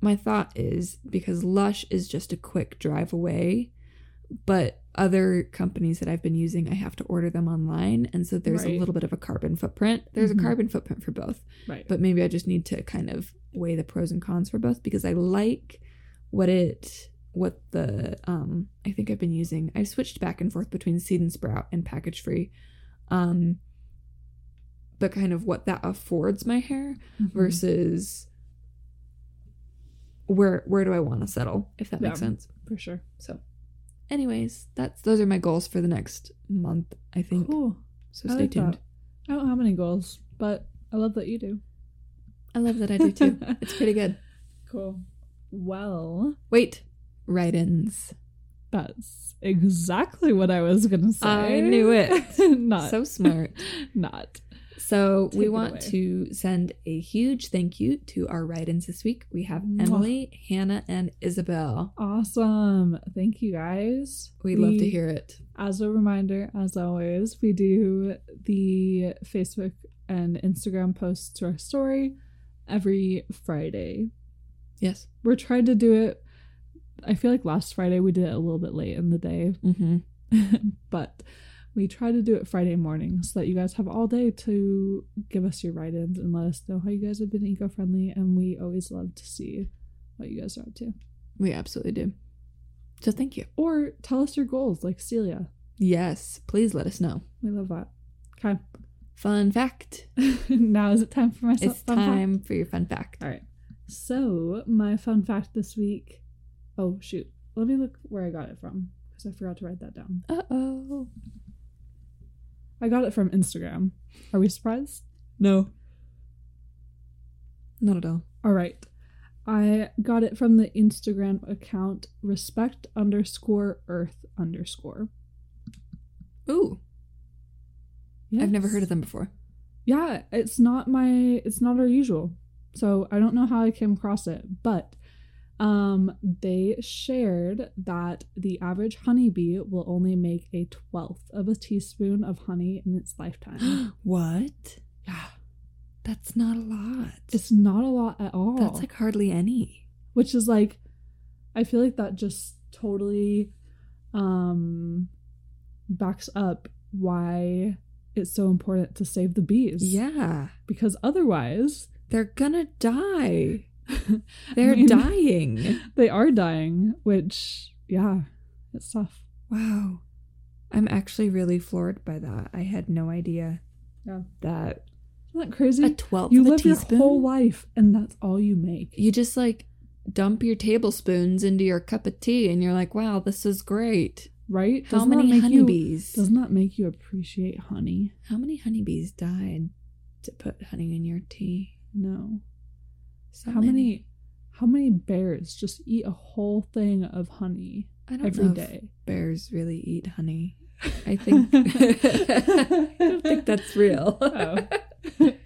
my thought is because Lush is just a quick drive away, but other companies that I've been using, I have to order them online, and so there's a little bit of a carbon footprint. There's Mhm. a carbon footprint for both, right. but maybe I just need to kind of weigh the pros and cons for both because I like what it what the um I think I've been using. I've switched back and forth between seed and sprout and package free. Um but kind of what that affords my hair Mhm. versus where where do I want to settle if that makes sense. for sure. So anyways, that's those are my goals for the next month, I think. Cool. So I stay like tuned. that. I don't have any goals, but I love that you do. I love that I do too. it's pretty good. Cool. Well, Wait, write-ins. that's exactly what I was gonna say. I knew it. not So smart. not. So we Take it want away. to send a huge thank you to our write-ins this week. We have Mwah. Emily, Hannah, and Isabel. Awesome. Thank you guys. We love to hear it. As a reminder, as always, we do the Facebook and Instagram posts to our story every Friday. Yes. We're trying to do it. I feel like last Friday we did it a little bit late in the day, Mm-hmm. but we try to do it Friday morning so that you guys have all day to give us your write ins and let us know how you guys have been eco friendly. And we always love to see what you guys are up to. We absolutely do. So thank you. Or tell us your goals, like Celia. Yes. Please let us know. We love that. Okay. Fun fact. now is it time for my It's fun fact? time for your fun fact. All right. So my fun fact this week. Oh shoot! Let me look where I got it from because I forgot to write that down. Uh oh. I got it from Instagram. Are we surprised? No. Not at all. All right. I got it from the Instagram account respect underscore earth underscore. Ooh. I've never heard of them before. Yeah, it's not my it's not our usual. So I don't know how I came across it, but um they shared that the average honeybee will only make a twelfth of a teaspoon of honey in its lifetime. what? yeah. That's not a lot. It's not a lot at all. That's like hardly any. which is like I feel like that just totally um backs up why it's so important to save the bees. Yeah. Because otherwise They're gonna die. They're mean- dying. they are dying, which yeah, it's tough. Wow. I'm actually really floored by that. I had no idea Yeah. that Isn't that crazy? a twelfth you live your whole life and that's all you make. you just like dump your tablespoons into your cup of tea and you're like, wow, this is great. Right? How Doesn't many make you- honeybees? doesn't that make you appreciate honey? How many honeybees died to put honey in your tea? No. So how many how many bears just eat a whole thing of honey I don't every if bears really eat honey. I think I don't think that's real. Oh.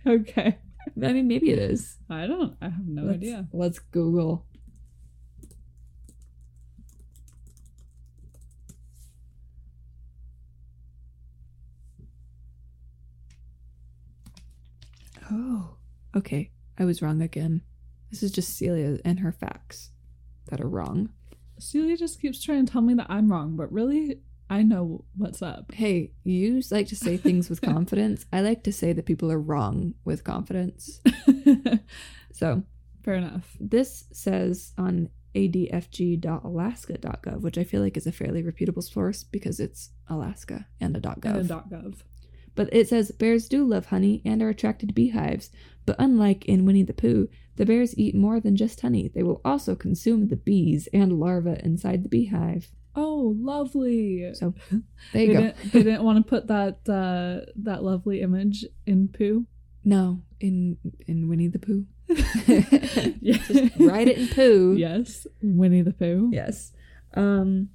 okay. I mean, maybe it is. I don't. I have no let's, idea. Let's Google. Oh, okay. I was wrong again. This is just Celia and her facts that are wrong. Celia just keeps trying to tell me that I'm wrong, but really, I know what's up. Hey, you like to say things with confidence. I like to say that people are wrong with confidence. So, Fair enough. this says on adfg.alaska.gov, which I feel like is a fairly reputable source because it's Alaska and a .gov. And a .gov. But it says bears do love honey and are attracted to beehives. But unlike in Winnie the Pooh, the bears eat more than just honey. They will also consume the bees and larvae inside the beehive. Oh, lovely. So there they go. didn't, they didn't want to put that uh, that lovely image in Pooh. No, in in Winnie the Pooh. Just write it in Pooh. Yes, Winnie the Pooh. Yes. Um,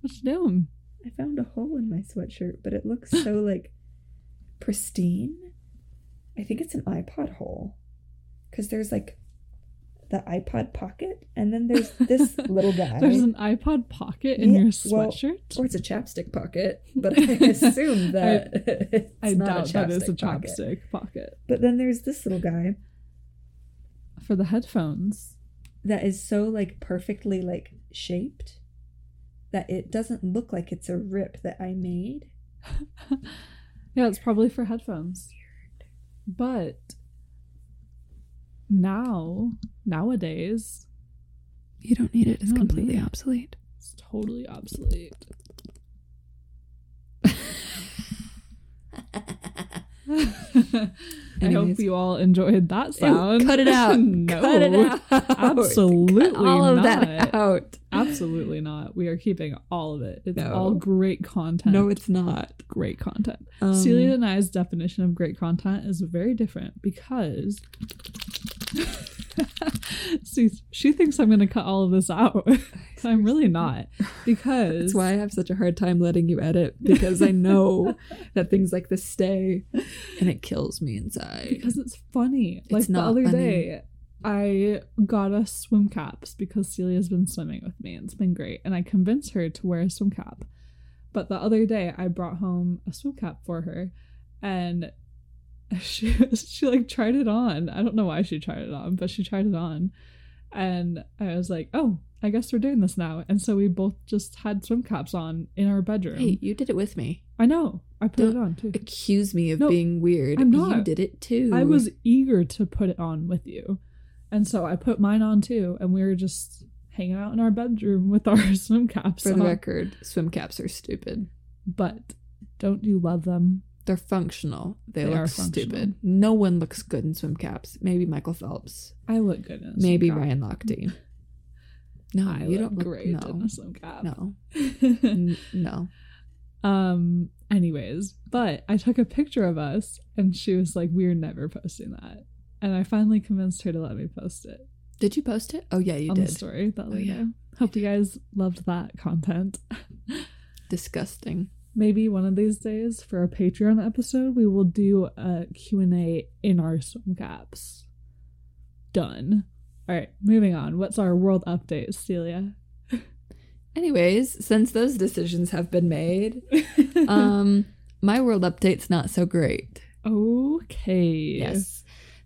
What you doing? I found a hole in my sweatshirt, but it looks so like pristine. I think it's an iPod hole because there's like the iPod pocket, and then there's this little guy. There's an iPod Pocket in Yeah, your well, sweatshirt. or it's a chapstick pocket, but I assume that it's I not doubt that is a chapstick pocket. pocket But then there's this little guy for the headphones. that is so like perfectly like shaped that it doesn't look like it's a rip that I made. Yeah, it's probably for headphones. But now, nowadays, You don't need it. It's completely it. obsolete. it's totally obsolete. I hope you all enjoyed that sound. Ew, cut it out. no, Cut it out. Absolutely Cut all of not. that out. Absolutely not. We are keeping all of it. It's No. all great content. No, it's not. great content. Um, Celia and I's definition of great content is very different because see, she thinks I'm going to cut all of this out. I'm really not because That's why I have such a hard time letting you edit because I know that things like this stay and it kills me inside. because it's funny. It's like the other funny. day, I got us swim caps because Celia's been swimming with me and it's been great. And I convinced her to wear a swim cap. But the other day, I brought home a swim cap for her, and she she like tried it on. I don't know why she tried it on, but she tried it on, and I was like, "Oh, I guess we're doing this now." And so we both just had swim caps on in our bedroom. Hey, you did it with me. I know. I put it Don't on too. Accuse me of No, being weird. I'm not. You did it too. I was eager to put it on with you. And so I put mine on too, and we were just hanging out in our bedroom with our swim caps For the on. record, swim caps are stupid. But don't you love them? They're functional. They, They look are functional. stupid. No one looks good in swim caps. Maybe Michael Phelps. I look good in a Maybe cap. Ryan Lochte. No, I you look don't look great no. in a swim cap. No. N- no. um. Anyways, but I took a picture of us, and she was like, "We're never posting that." And I finally convinced her to let me post it Did you post it? Oh yeah, you on the did. story that Oh, yeah. Hope you guys loved that content. Disgusting. maybe one of these days for a patreon episode we will do a q&a in our swim caps done all right moving on what's our world update celia Anyways, since those decisions have been made, um, my world update's not so great. okay Yes.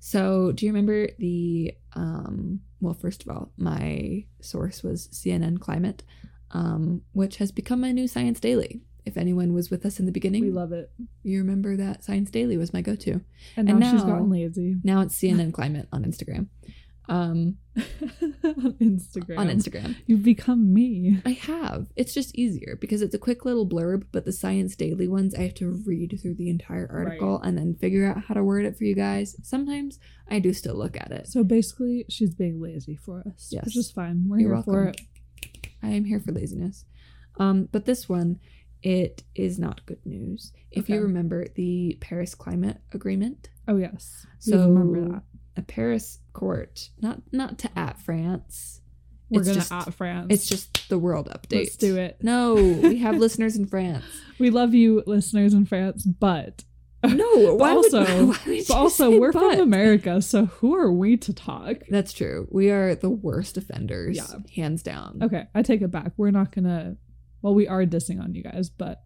So, do you remember the um well, first of all, my source was CNN Climate, um, which has become my new Science Daily. If anyone was with us in the beginning, we love it you remember that Science Daily was my go-to. and now, And she's gotten lazy Now it's CNN Climate on Instagram. Um, on instagram on Instagram. you've become me I have. It's just easier because it's a quick little blurb, but the Science Daily ones, I have to read through the entire article and then figure out how to word it for you guys. Sometimes I do still look at it. so basically she's being lazy for us Yes. which is fine we're You're here for it I am here for laziness. Um, but this one, it is not good news. If you remember the Paris Climate Agreement, oh yes so remember that a Paris court, not not to at France. we're it's gonna just, at france It's just the world update. let's do it No, we have listeners in France. we love you listeners in france but No, why also, would, why would but also we're but? from America, so who are we to talk? That's true. We are the worst offenders, Yeah. hands down. Okay, I take it back. We're not gonna. Well, we are dissing on you guys, but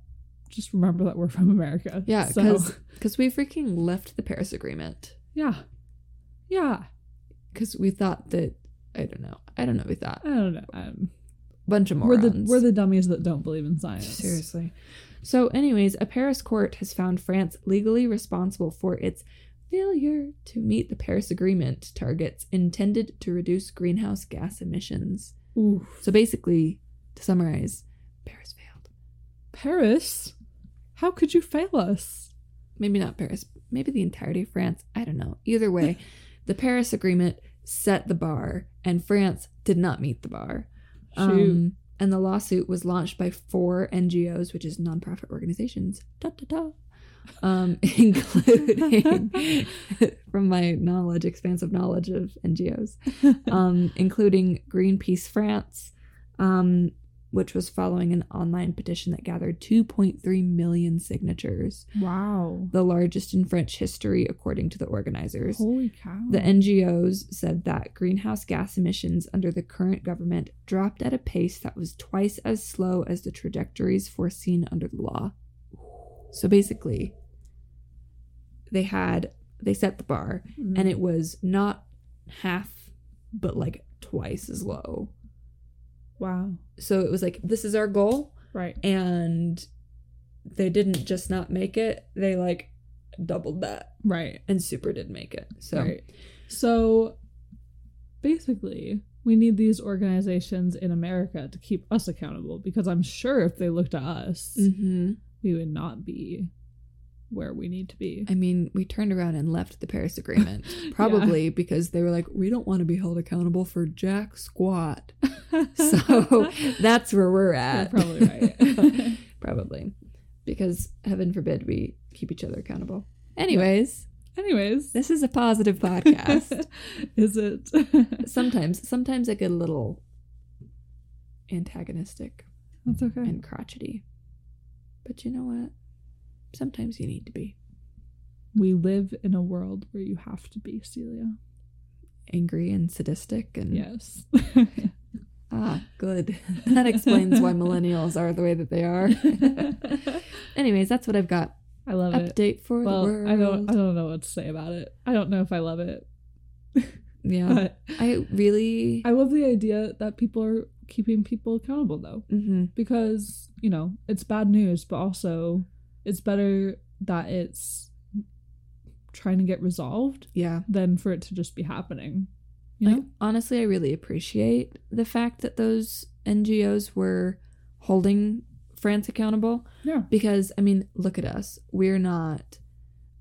just remember that we're from America. Yeah, so because we freaking left the Paris Agreement yeah, yeah. Because we thought that I don't know. I don't know. what We thought I don't know. Um, bunch of we're morons. the we're the dummies that don't believe in science. seriously. So, anyways, a Paris court has found France legally responsible for its failure to meet the Paris Agreement targets intended to reduce greenhouse gas emissions. Ooh, So basically, to summarize, Paris failed. Paris, how could you fail us? maybe not Paris, maybe the entirety of France. I don't know. Either way, the Paris Agreement set the bar, and France did not meet the bar. Um, and the lawsuit was launched by four NGOs, which is nonprofit organizations, da, da, da, um, including, from my knowledge, expansive knowledge of NGOs, um, including Greenpeace France, um, which was following an online petition that gathered 2.3 million signatures wow. the largest in French history, according to the organizers. Holy cow. The NGOs said that greenhouse gas emissions under the current government dropped at a pace that was twice as slow as the trajectories foreseen under the law. So basically, they had they set the bar Mhm. and it was not half but like twice as low. Wow. So it was like this is our goal Right. and they didn't just not make it, they like doubled that Right. and super did make it. So Right. So basically, we need these organizations in America to keep us accountable because I'm sure if they looked at us, Mhm. we would not be where we need to be. I mean, we turned around and left the Paris Agreement, probably because they were like, we don't want to be held accountable for jack squat. So that's where we're at. You're probably right. probably. Because heaven forbid we keep each other accountable. Anyways, Anyways, this is a positive podcast. is it? sometimes, sometimes I get a little antagonistic That's okay. and crotchety. But you know what? Sometimes you need to be we live in a world where you have to be Celia. angry and sadistic and Yes. ah, good. that explains why millennials are the way that they are. Anyways, that's what I've got. I love it. Update for Well, the world. I don't. I don't know what to say about it. I don't know if I love it. yeah. But I really I love the idea that people are keeping people accountable, though, Mhm. because you know it's bad news, but also it's better that it's trying to get resolved yeah. than for it to just be happening. You Like know? honestly, I really appreciate the fact that those NGOs were holding France accountable Yeah. because I mean, look at us. We're not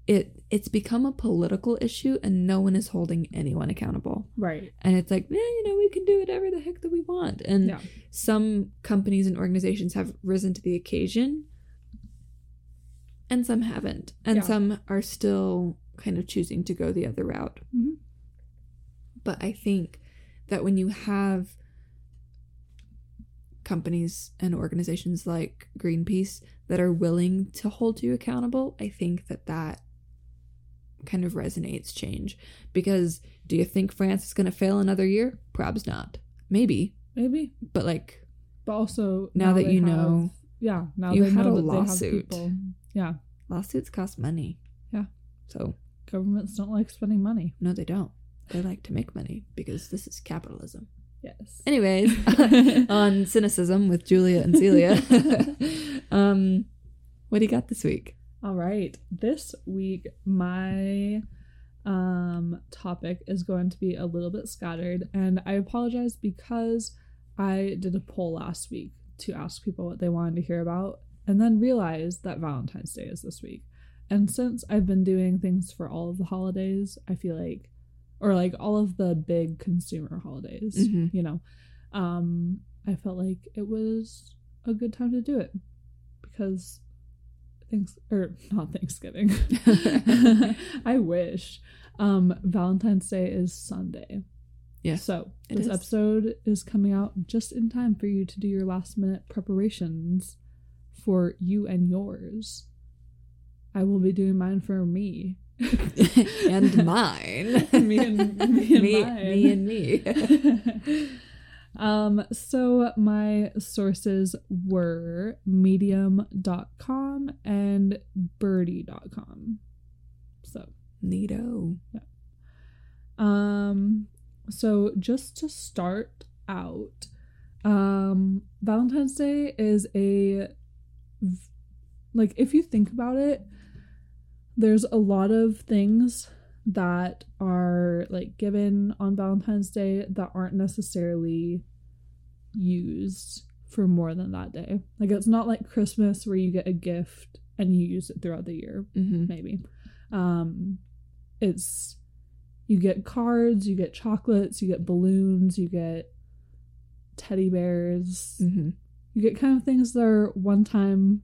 it it's become a political issue and no one is holding anyone accountable. Right. And it's like, yeah, you know, we can do whatever the heck that we want. And Yeah. some companies and organizations have risen to the occasion and some haven't. And Yeah. some are still kind of choosing to go the other route. Mhm. But I think that when you have companies and organizations like Greenpeace that are willing to hold you accountable, I think that that kind of resonates change. Because do you think France is going to fail another year? Probs not. Maybe. Maybe. But like, But also Now that you have- know- yeah. Now you had know a that they have lawsuit. people. Yeah. lawsuits cost money. Yeah. So, Governments don't like spending money. no, they don't. They like to make money because this is capitalism. Yes. Anyways, on cynicism with Julia and Celia. um, what do you got this week? All right. This week my um topic is going to be a little bit scattered and I apologize because I did a poll last week to ask people what they wanted to hear about and then realized that Valentine's Day is this week. And since I've been doing things for all of the holidays, I feel like or like all of the big consumer holidays, Mhm. you know. Um I felt like it was a good time to do it because thanks or not Thanksgiving. I wish. Um Valentine's Day is Sunday. Yeah, So this is. episode is coming out just in time for you to do your last minute preparations for you and yours. I will be doing mine for me. and mine. me and me and me, mine. me and me. um so my sources were medium.com and birdie.com so Neato. um so just to start out um valentine's day is a like if you think about it there's a lot of things that are like given on valentine's day that aren't necessarily used for more than that day like it's not like christmas where you get a gift and you use it throughout the year Mm-hmm. maybe. Um, it's you get cards, you get chocolates, you get balloons, you get teddy bears. Mm-hmm. You get kind of things that are one-time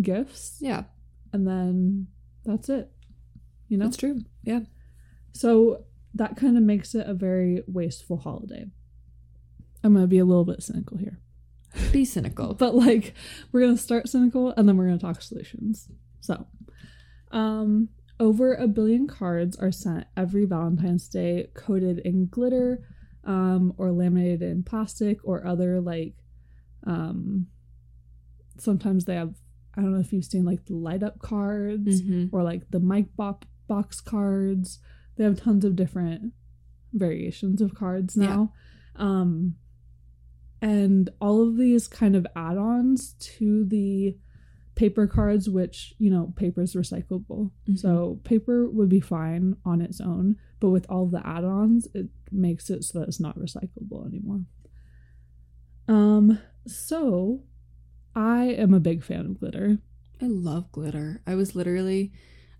gifts, Yeah, and then that's it. You know, that's true. Yeah. so that kind of makes it a very wasteful holiday. I'm gonna be a little bit cynical here. Be cynical. but like we're gonna start cynical and then we're gonna talk solutions so um over a billion cards are sent every valentine's day coated in glitter um or laminated in plastic or other like um sometimes they have i don't know if you've seen like the light up cards Mhm. or like the mic bop box cards they have tons of different variations of cards Yeah. now um and all of these kind of add-ons to the paper cards which you know paper is recyclable Mhm. so paper would be fine on its own but with all the add-ons it makes it so that it's not recyclable anymore um so i am a big fan of glitter I love glitter. I was literally,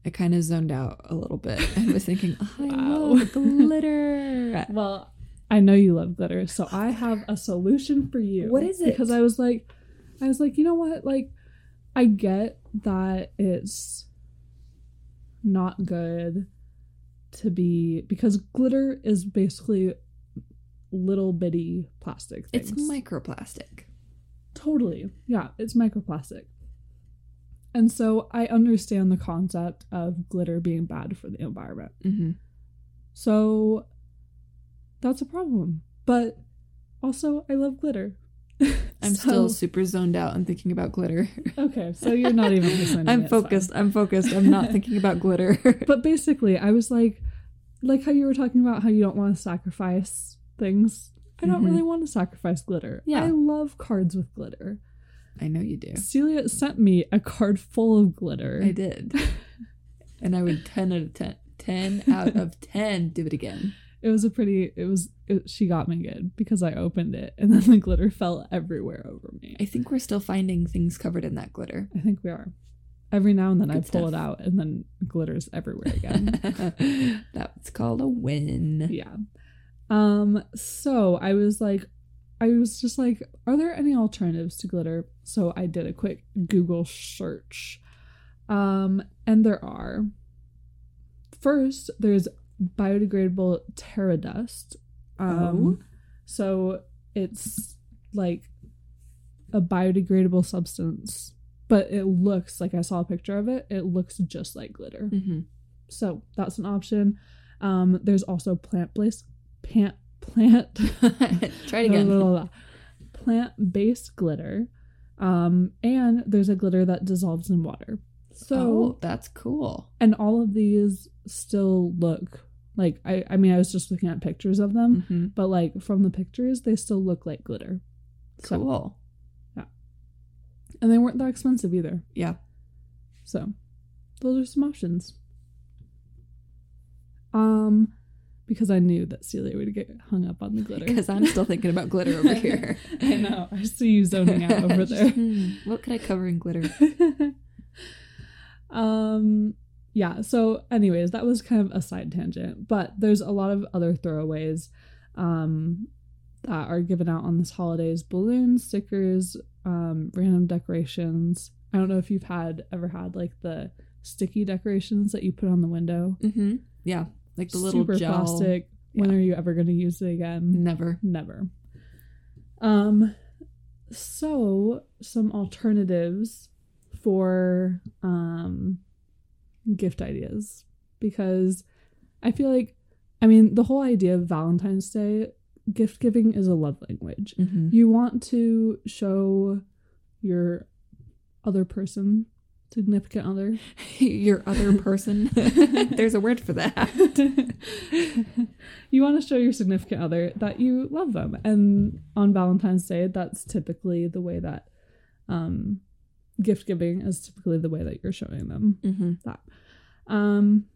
I kind of zoned out a little bit and was thinking, oh, I Wow. love glitter. Well, I know you love glitter, so I have a solution for you. What is it? Because I was like, I was like, you know what? Like, I get that it's not good to be because glitter is basically little bitty plastic things. It's microplastic. Totally. Yeah, it's microplastic. And so I understand the concept of glitter being bad for the environment. Mm-hmm. So that's a problem. But also, I love glitter. I'm So- still super zoned out and thinking about glitter. Okay, so you're not even listening. I'm focused. I'm focused. I'm not thinking about glitter. But basically, I was like, like how you were talking about how you don't want to sacrifice things. I don't Mhm. really want to sacrifice glitter. Yeah. I love cards with glitter. I know you do. Celia sent me a card full of glitter. I did. And I would 10 out of 10. 10 out of 10 do it again. It was a pretty. It was. It, she got me good because I opened it and then the glitter fell everywhere over me. I think we're still finding things covered in that glitter. I think we are. Every now and then I pull stuff. it out and then glitters everywhere again. That's called a win. yeah. Um. So I was like, I was just like, are there any alternatives to glitter? So I did a quick Google search. Um, and there are. First, there's biodegradable Terra dust. Um, Oh. so it's like a biodegradable substance, but it looks like I saw a picture of it. It looks just like glitter. hmm So that's an option. Um, there's also plant based plant plant Try it again. plant based glitter. Um, and there's a glitter that dissolves in water. So oh, that's cool. and all of these still look like I I mean I was just looking at pictures of them, hmm but like from the pictures they still look like glitter. So Cool. Yeah and they weren't that expensive either. Yeah. So those are some options. Um because I knew that Celia would get hung up on the glitter. Because I'm still thinking about glitter over here. I know. I see you zoning out over there. hmm, what could I cover in glitter? um yeah, so anyways, that was kind of a side tangent, but there's a lot of other throwaways um that are given out on this holidays, balloons, stickers, um random decorations. I don't know if you've had ever had like the sticky decorations that you put on the window. hmm Yeah. Like the little Super gel. plastic. When Yeah. are you ever going to use it again? Never. Never. Um so some alternatives for um gift ideas because I feel like I mean the whole idea of Valentine's Day gift giving is a love language. hmm You want to show your other person significant other? Your other person. There's a word for that. you want to show your significant other that you love them and on valentine's day that's typically the way that um gift giving is typically the way that you're showing them hmm that. Um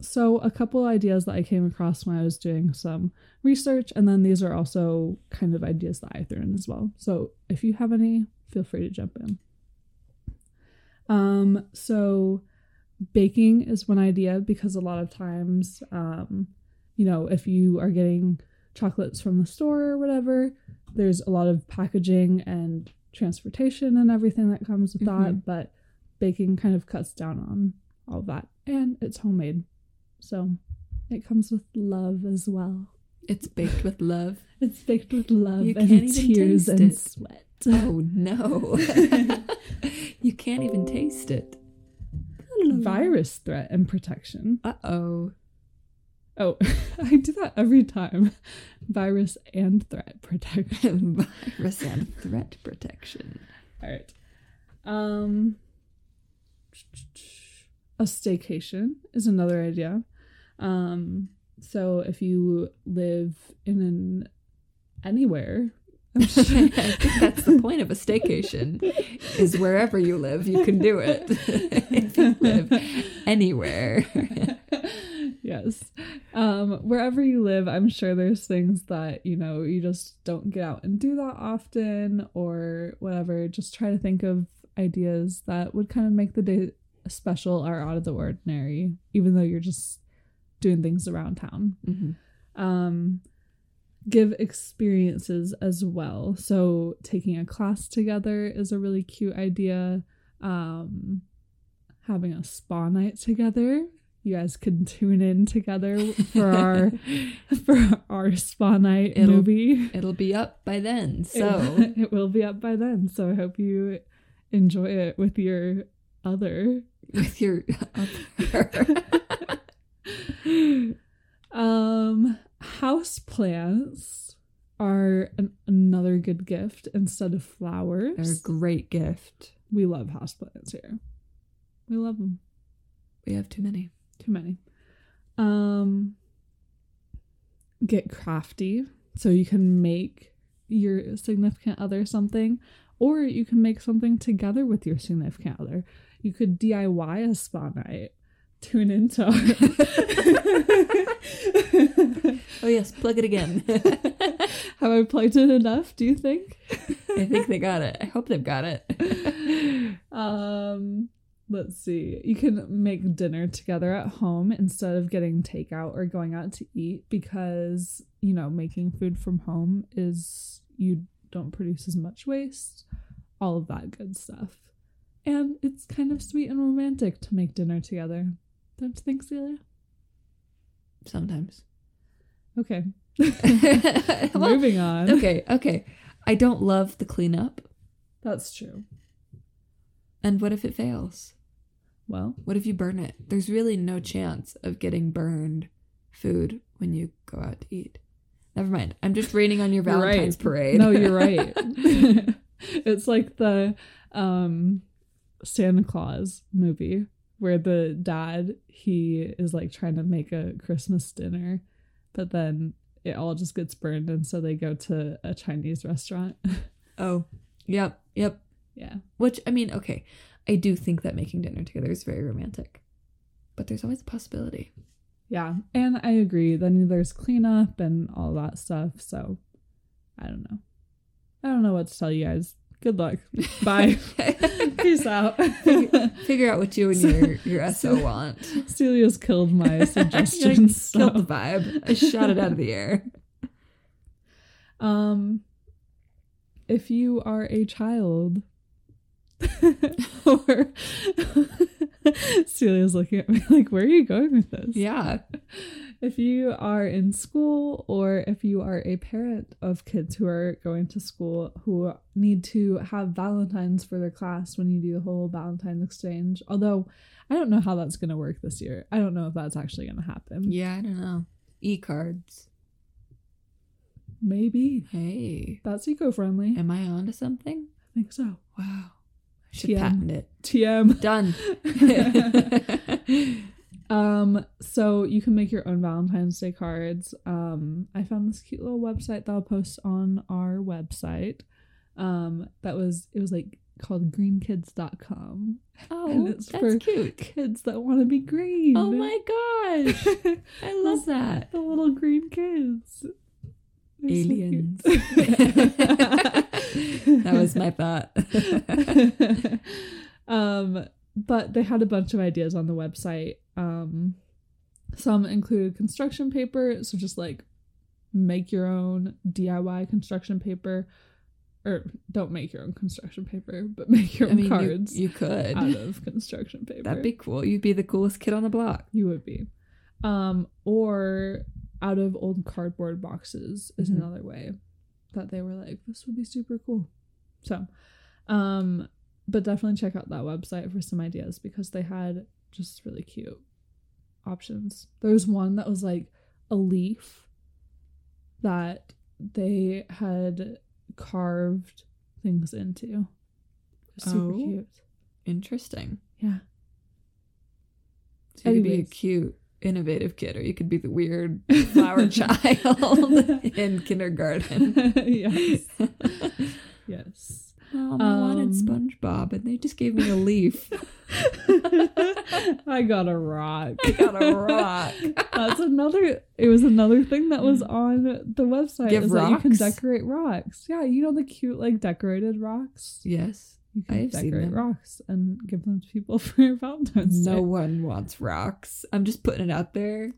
so a couple ideas that i came across when i was doing some research and then these are also kind of ideas that i threw in as well. So if you have any feel free to jump in um so baking is one idea because a lot of times um you know if you are getting chocolates from the store or whatever there's a lot of packaging and transportation and everything that comes with that Mhm. but baking kind of cuts down on all of that and it's homemade so it comes with love as well It's baked with love. it's baked with love You and tears and it. sweat Oh no. you can't even taste it. virus threat and protection Uh oh. oh i do that every time virus and threat protection Virus and threat protection. All right. Um a staycation is another idea. Um so if you live in an anywhere I think that's the point of a staycation. Is wherever you live, you can do it. if you live anywhere. yes. Um wherever you live, I'm sure there's things that, you know, you just don't get out and do that often or whatever. Just try to think of ideas that would kind of make the day special or out of the ordinary, even though you're just doing things around town. Mhm. Um give experiences as well. So taking a class together is a really cute idea. Um having a spa night together you guys can tune in together for our for our spa night It'll- movie. It'll be up by then. So it, it will be up by then. So I hope you enjoy it with your other. with your other. um, house plants are an, another good gift instead of flowers. They're a great gift. We love house plants here. We love them. We have too many. Too many. Um, get crafty so you can make your significant other something, or you can make something together with your significant other. You could DIY a spa night. Tune into. Oh yes, plug it again. Have I plugged it enough? Do you think? I think they got it. I hope they've got it. um let's see you can make dinner together at home instead of getting takeout or going out to eat because you know making food from home is you don't produce as much waste all of that good stuff and it's kind of sweet and romantic to make dinner together don't you think celia Sometimes. okay Well, moving on okay, okay. I don't love the cleanup. that's true And what if it fails? well What if you burn it? There's really no chance of getting burned food when you go out to eat. Never mind. I'm just raining on your You're right. Valentine's parade. No, you're right. it's like the um Santa Claus movie where the dad he is like trying to make a Christmas dinner, but then it all just gets burned and so they go to a Chinese restaurant. oh, yep, yep. yeah. Which, I mean, okay. I do think that making dinner together is very romantic. But there's always a possibility. Yeah. And I agree. Then there's cleanup and all that stuff. So I don't know. I don't know what to tell you guys. Good luck. Bye. Peace out. Figure out what you and your, your SO want. Celia's killed my suggestions. killed the vibe. I shot it out of the air. Um, if you are a child, or Celia's looking at me like, "Where are you going with this?" Yeah. If you are in school, or if you are a parent of kids who are going to school who need to have Valentines for their class when you do the whole Valentine's exchange, although I don't know how that's going to work this year. I don't know if that's actually going to happen. Yeah, I don't know. E cards. Maybe Hey. that's eco-friendly. Am I onto something? I think so. Wow. I should TM. patent it. TM. Done. Um, so you can make your own Valentine's Day cards. Um, I found this cute little website that I'll post on our website. Um, that was it was like called greenkids.com. oh, And it's that's for- cute. Kids that want to be green. Oh my gosh. I love that. the little green kids. They're Aliens. cute. that was my thought. um, but they had a bunch of ideas on the website. Um, some included construction paper, so just like make your own DIY construction paper, or don't make your own construction paper, but make your I own mean, cards you could. out of construction paper. That'd be cool. You'd be the coolest kid on the block. you would be, um, or out of old cardboard boxes is Mhm. another way that they were like this would be super cool. So, um, but definitely check out that website for some ideas because they had just really cute options. There was one that was like a leaf that they had carved things into. Super Oh. cute. Interesting. Yeah. So you could be a cute, innovative kid, or you could be the weird flower child in kindergarten. yes. Yes. Mom, I wanted Um, SpongeBob, and they just gave me a leaf. I got a rock. I got a rock. That's another. It was another thing that was on the website. Give is that you can decorate rocks. Yeah, you know the cute like decorated rocks. yes. You can I've decorate them. rocks and give them to people for Valentine's No Day. one wants rocks. I'm just putting it out there.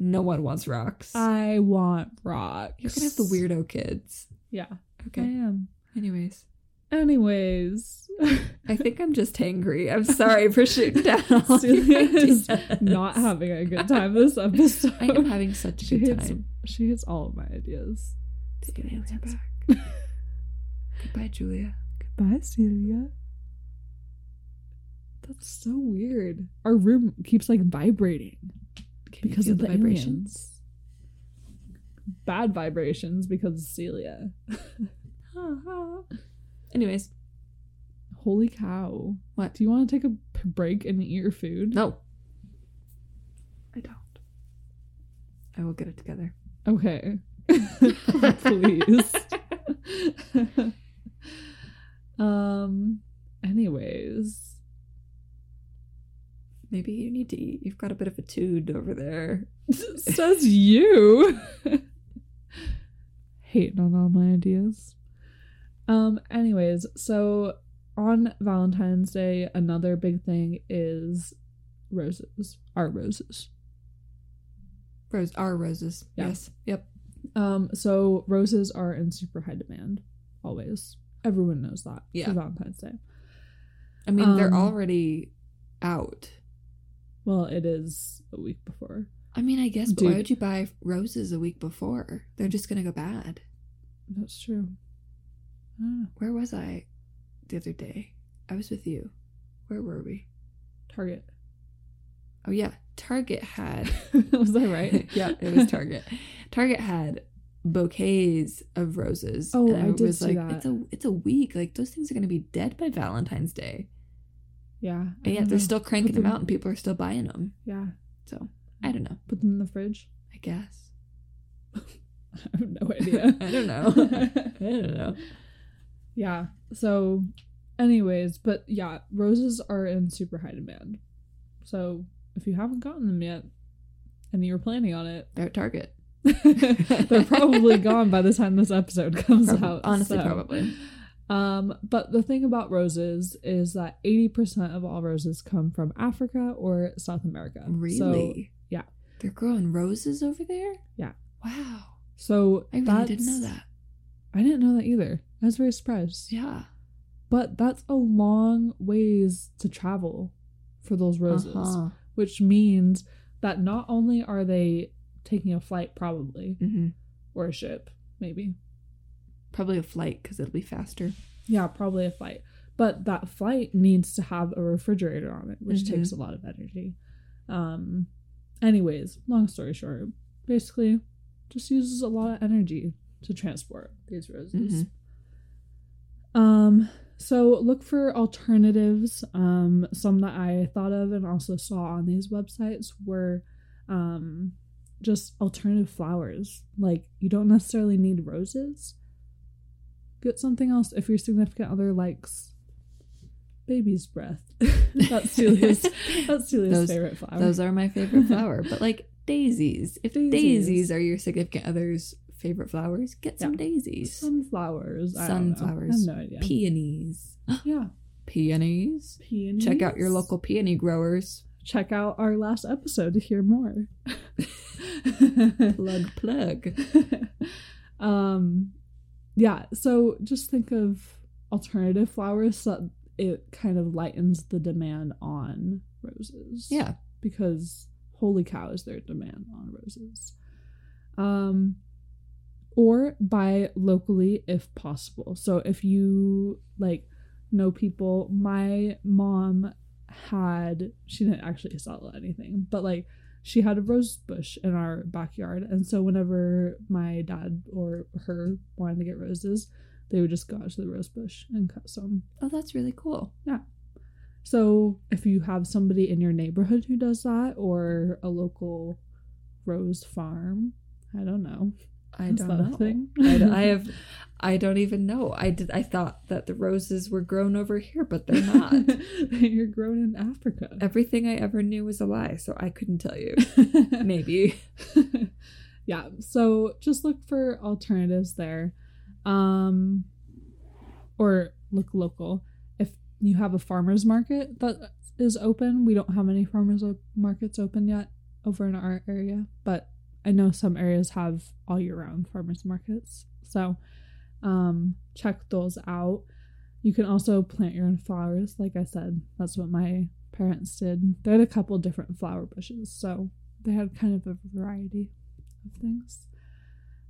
No one wants rocks. I want rocks. You're gonna have the weirdo kids. Yeah, Okay. I am. Anyways, Anyways, I think I'm just angry. I'm sorry for shooting down all Celia is not having a good time this episode. I am having such a she good hits, time. She hits all of my ideas. The aliens are back. Goodbye, Julia. Goodbye, Celia. That's so weird. Our room keeps like vibrating Can because of the, vibrations? aliens. Bad vibrations because of Celia. Anyways, Holy cow. What? Do you want to take a break and eat your food? no. I don't. I will get it together. Okay. Please. um anyways. Maybe you need to eat. You've got a bit of a tood over there. Says you. Hating on all my ideas. Um, anyways, so on Valentine's Day, another big thing is roses. Our roses. Rose, our roses. Yeah. Yes. Yep. Um, so roses are in super high demand, always. Everyone knows that Yeah. for Valentine's Day. I mean, they're Um, already out. Well, it is a week before. I mean, I guess, but Dude. why would you buy roses a week before? They're just gonna go bad. That's true. I know. Where was I the other day? I was with you. Where were we? Target. Oh yeah, Target had. was that right? yeah, it was Target. Target had bouquets of roses. Oh, and I did was see like, that. It's a it's a week. Like those things are gonna be dead by Valentine's Day. Yeah. I And yet they're still cranking them- out, and people are still buying them. Yeah. So I don't know. Put them in the fridge. I guess. I have no idea. I don't know. I don't know. Yeah. So, anyways, but yeah, roses are in super high demand. So, if you haven't gotten them yet and you were planning on it, They're at Target. they're probably gone by the time this episode comes out. honestly, so. probably. Um, but the thing about roses is that 80% of all roses come from Africa or South America. So, Really? yeah. They're growing roses over there? Yeah. Wow. so I really didn't know that. I didn't know that either. I was very surprised. Yeah. But that's a long ways to travel for those roses, Uh-huh. which means that not only are they taking a flight, probably, hmm or a ship, maybe. Probably a flight because it'll be faster. Yeah, probably a flight. But that flight needs to have a refrigerator on it, which Mhm. takes a lot of energy. Um anyways, long story short, basically just uses a lot of energy to transport these roses. Um so look for alternatives. Um some that I thought of and also saw on these websites were um just alternative flowers. Like you don't necessarily need roses. Get something else if your significant other likes baby's breath. that's Celia's that's Celia's Those- favorite flower. Those are my favorite flower. But like daisies. If Daisies. daisies, are your significant other's favorite flowers, get some Yeah. daisies. sunflowers. I don't know. Sunflowers. I have no idea. Peonies. yeah. Peonies. Peonies. Check out your local peony growers. Check out our last episode to hear more. Plug, plug. um yeah, so just think of alternative flowers so that it kind of lightens the demand on roses. Yeah. Because holy cow is there demand on roses. Um or buy locally if possible. So if you like know people, my mom had she didn't actually sell anything, but like she had a rose bush in our backyard and so whenever my dad or her wanted to get roses they would just go out to the rose bush and cut some Oh, that's really cool. Yeah. So if you have somebody in your neighborhood who does that or a local rose farm i don't know I don't know. thing? I, I have, I don't even know. I did. I thought that the roses were grown over here, but they're not. you're grown in africa Everything I ever knew was a lie, so I couldn't tell you. Maybe. yeah so just look for alternatives there um or look local if you have a farmers market that is open we don't have any farmers markets open yet over in our area but i know some areas have all year round farmers markets so um check those out You can also plant your own flowers, like I said. That's what my parents did. They had a couple different flower bushes, so they had kind of a variety of things.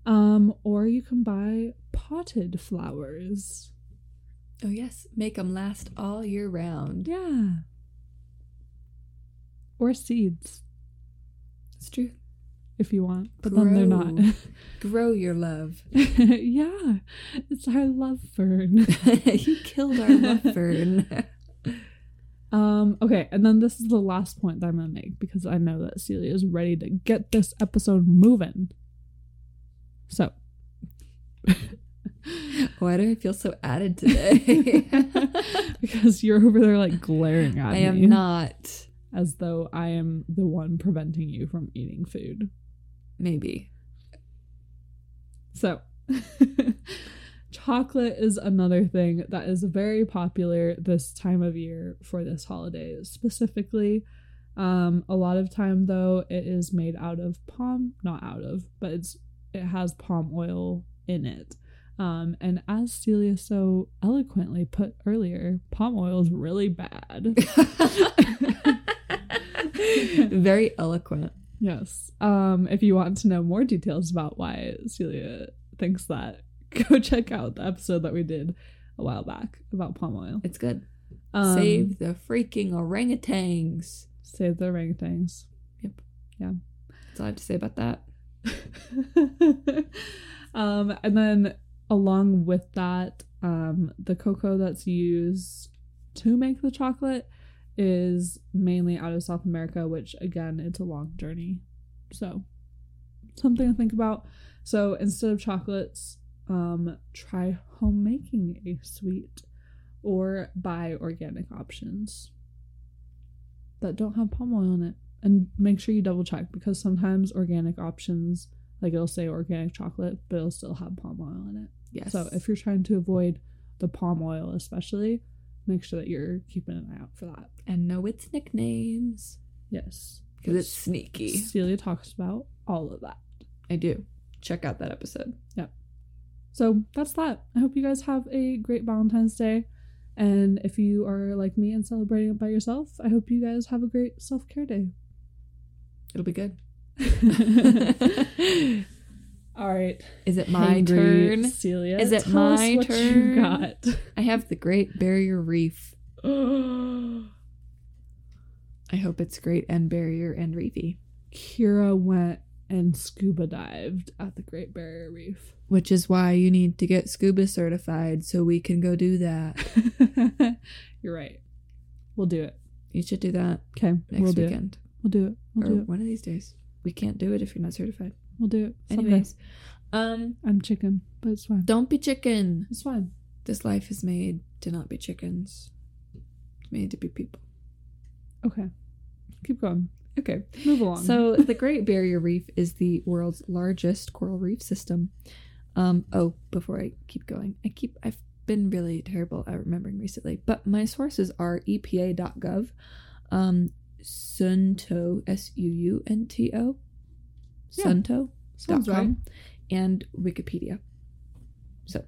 Um, or you can buy potted flowers. Oh yes, make them last all year round. Yeah. Or seeds, It's true. If you want, but then they're not. Grow. Grow your love. yeah, it's our love fern. you killed our love fern. Um, okay, and then this is the last point that I'm gonna make because I know that Celia is ready to get this episode moving. So Why do I feel so added today? because you're over there like glaring at I me I am not. as though I am the one preventing you from eating food. Maybe. So, chocolate is another thing that is very popular this time of year for this holiday specifically. Um, a lot of time though, it is made out of palm, not out of, but it's it has palm oil in it. Um, and as Celia so eloquently put earlier, palm oil is really bad. Very eloquent. Yes. Um, if you want to know more details about why Celia thinks that, go check out the episode that we did a while back about palm oil. It's good. Um, Save the freaking orangutans. save the orangutans. Yep. Yeah. That's all I have to say about that. um, and then along with that, um, the cocoa that's used to make the chocolate is mainly out of South America, which again, it's a long journey. So, something to think about. So, instead of chocolates, um, try homemaking a sweet or buy organic options that don't have palm oil in it. And make sure you double check because sometimes organic options, like it'll say organic chocolate, but it'll still have palm oil in it. Yes. So if you're trying to avoid the palm oil, especially, make sure that you're keeping an eye out for that. and know its nicknames Yes. because it's sneaky. Celia talks about all of that. I do. Check out that episode. Yep. So that's that. I hope you guys have a great Valentine's Day. And if you are like me and celebrating it by yourself, I hope you guys have a great self care day. It'll be good. All right. Is it my turn? Celia. Is it my what you turn? got? I have the Great Barrier Reef. I hope it's great and barrier and reefy, Kira went and scuba dived at the Great Barrier Reef. which is why you need to get scuba certified so we can go do that. You're right. We'll do it. You should do that Okay. next we'll do it. weekend We'll do it. We'll or do it. one of these days. We can't do it if you're not certified. We'll do it. Someday. Anyways, um, I'm chicken, but it's fine. don't be chicken. It's fine. This life is made to not be chickens. It's made to be people. Okay. Keep going. Okay. Move along. So the Great Barrier Reef is the world's largest coral reef system. Um, oh, before I keep going, I keep I've been really terrible at remembering recently, but my sources are EPA.gov, um, Suunto S U U N T O, Yeah. Suunto com, right. and Wikipedia. So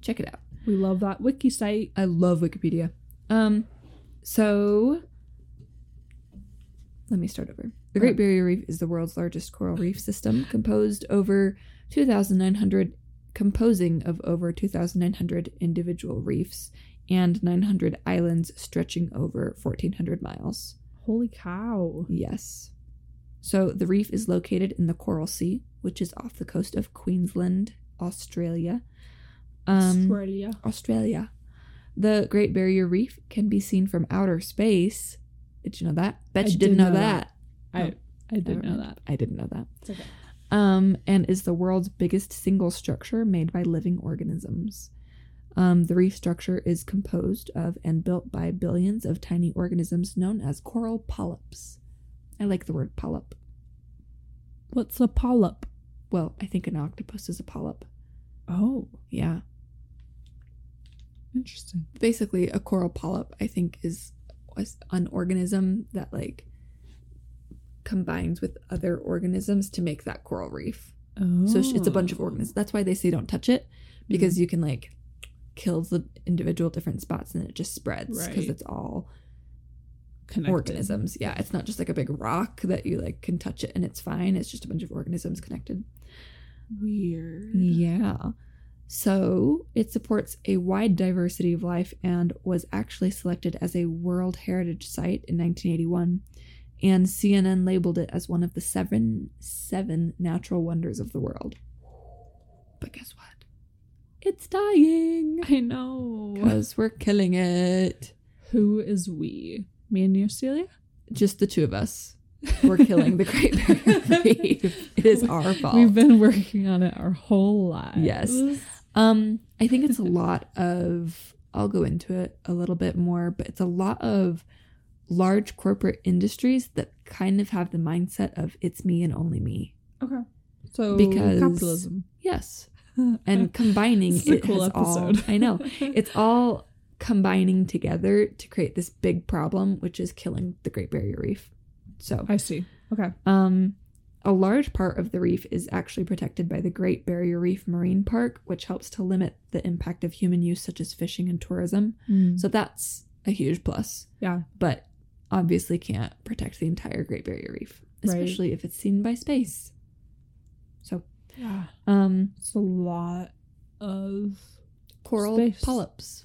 check it out. We love that wiki site. I love Wikipedia. Um, so let me start over. The Great Barrier Reef is the world's largest coral reef system, composed over 2,900, composing of over 2,900 individual reefs and 900 islands stretching over 1,400 miles. Holy cow. Yes. So the reef is located in the Coral Sea, which is off the coast of Queensland, Australia. Um, Australia. Australia. The Great Barrier Reef can be seen from outer space. Did you know that? Bet I you didn't know, know that. I Oh, I didn't know that. I didn't know that. It's okay. Um, and is the world's biggest single structure made by living organisms. Um, the reef structure is composed of and built by billions of tiny organisms known as coral polyps. I like the word polyp. What's a polyp? Well, I think an octopus is a polyp. Oh, Yeah. interesting. basically a coral polyp i think is an organism that like combines with other organisms to make that coral reef Oh. so it's a bunch of organisms that's why they say don't touch it because you can like kills the individual different spots and it just spreads because Right. it's all Connected. organisms. Yeah, it's not just like a big rock that you like can touch it and it's fine. It's just a bunch of organisms connected. Weird. Yeah. So it supports a wide diversity of life and was actually selected as a World Heritage Site in 1981. And CNN labeled it as one of the seven seven natural wonders of the world. But guess what? It's dying I know. because we're killing it. Who is we? Me and you, Celia? Just the two of us. We're killing the Great Barrier Reef. It is our fault. We've been working on it our whole lives. Yes. Um, I think it's a lot of. I'll go into it a little bit more, but it's a lot of large corporate industries that kind of have the mindset of it's me and only me. Okay. So Because- capitalism. Yes, and combining This is a cool episode. all. I know it's all combining together to create this big problem, which is killing the Great Barrier Reef. So, I see. Okay. um, a large part of the reef is actually protected by the Great Barrier Reef Marine Park, which helps to limit the impact of human use, such as fishing and tourism. So that's a huge plus, yeah. but obviously can't protect the entire Great Barrier Reef, Right. especially if it's seen by space. So, Yeah. um, It's a lot of coral Space. polyps.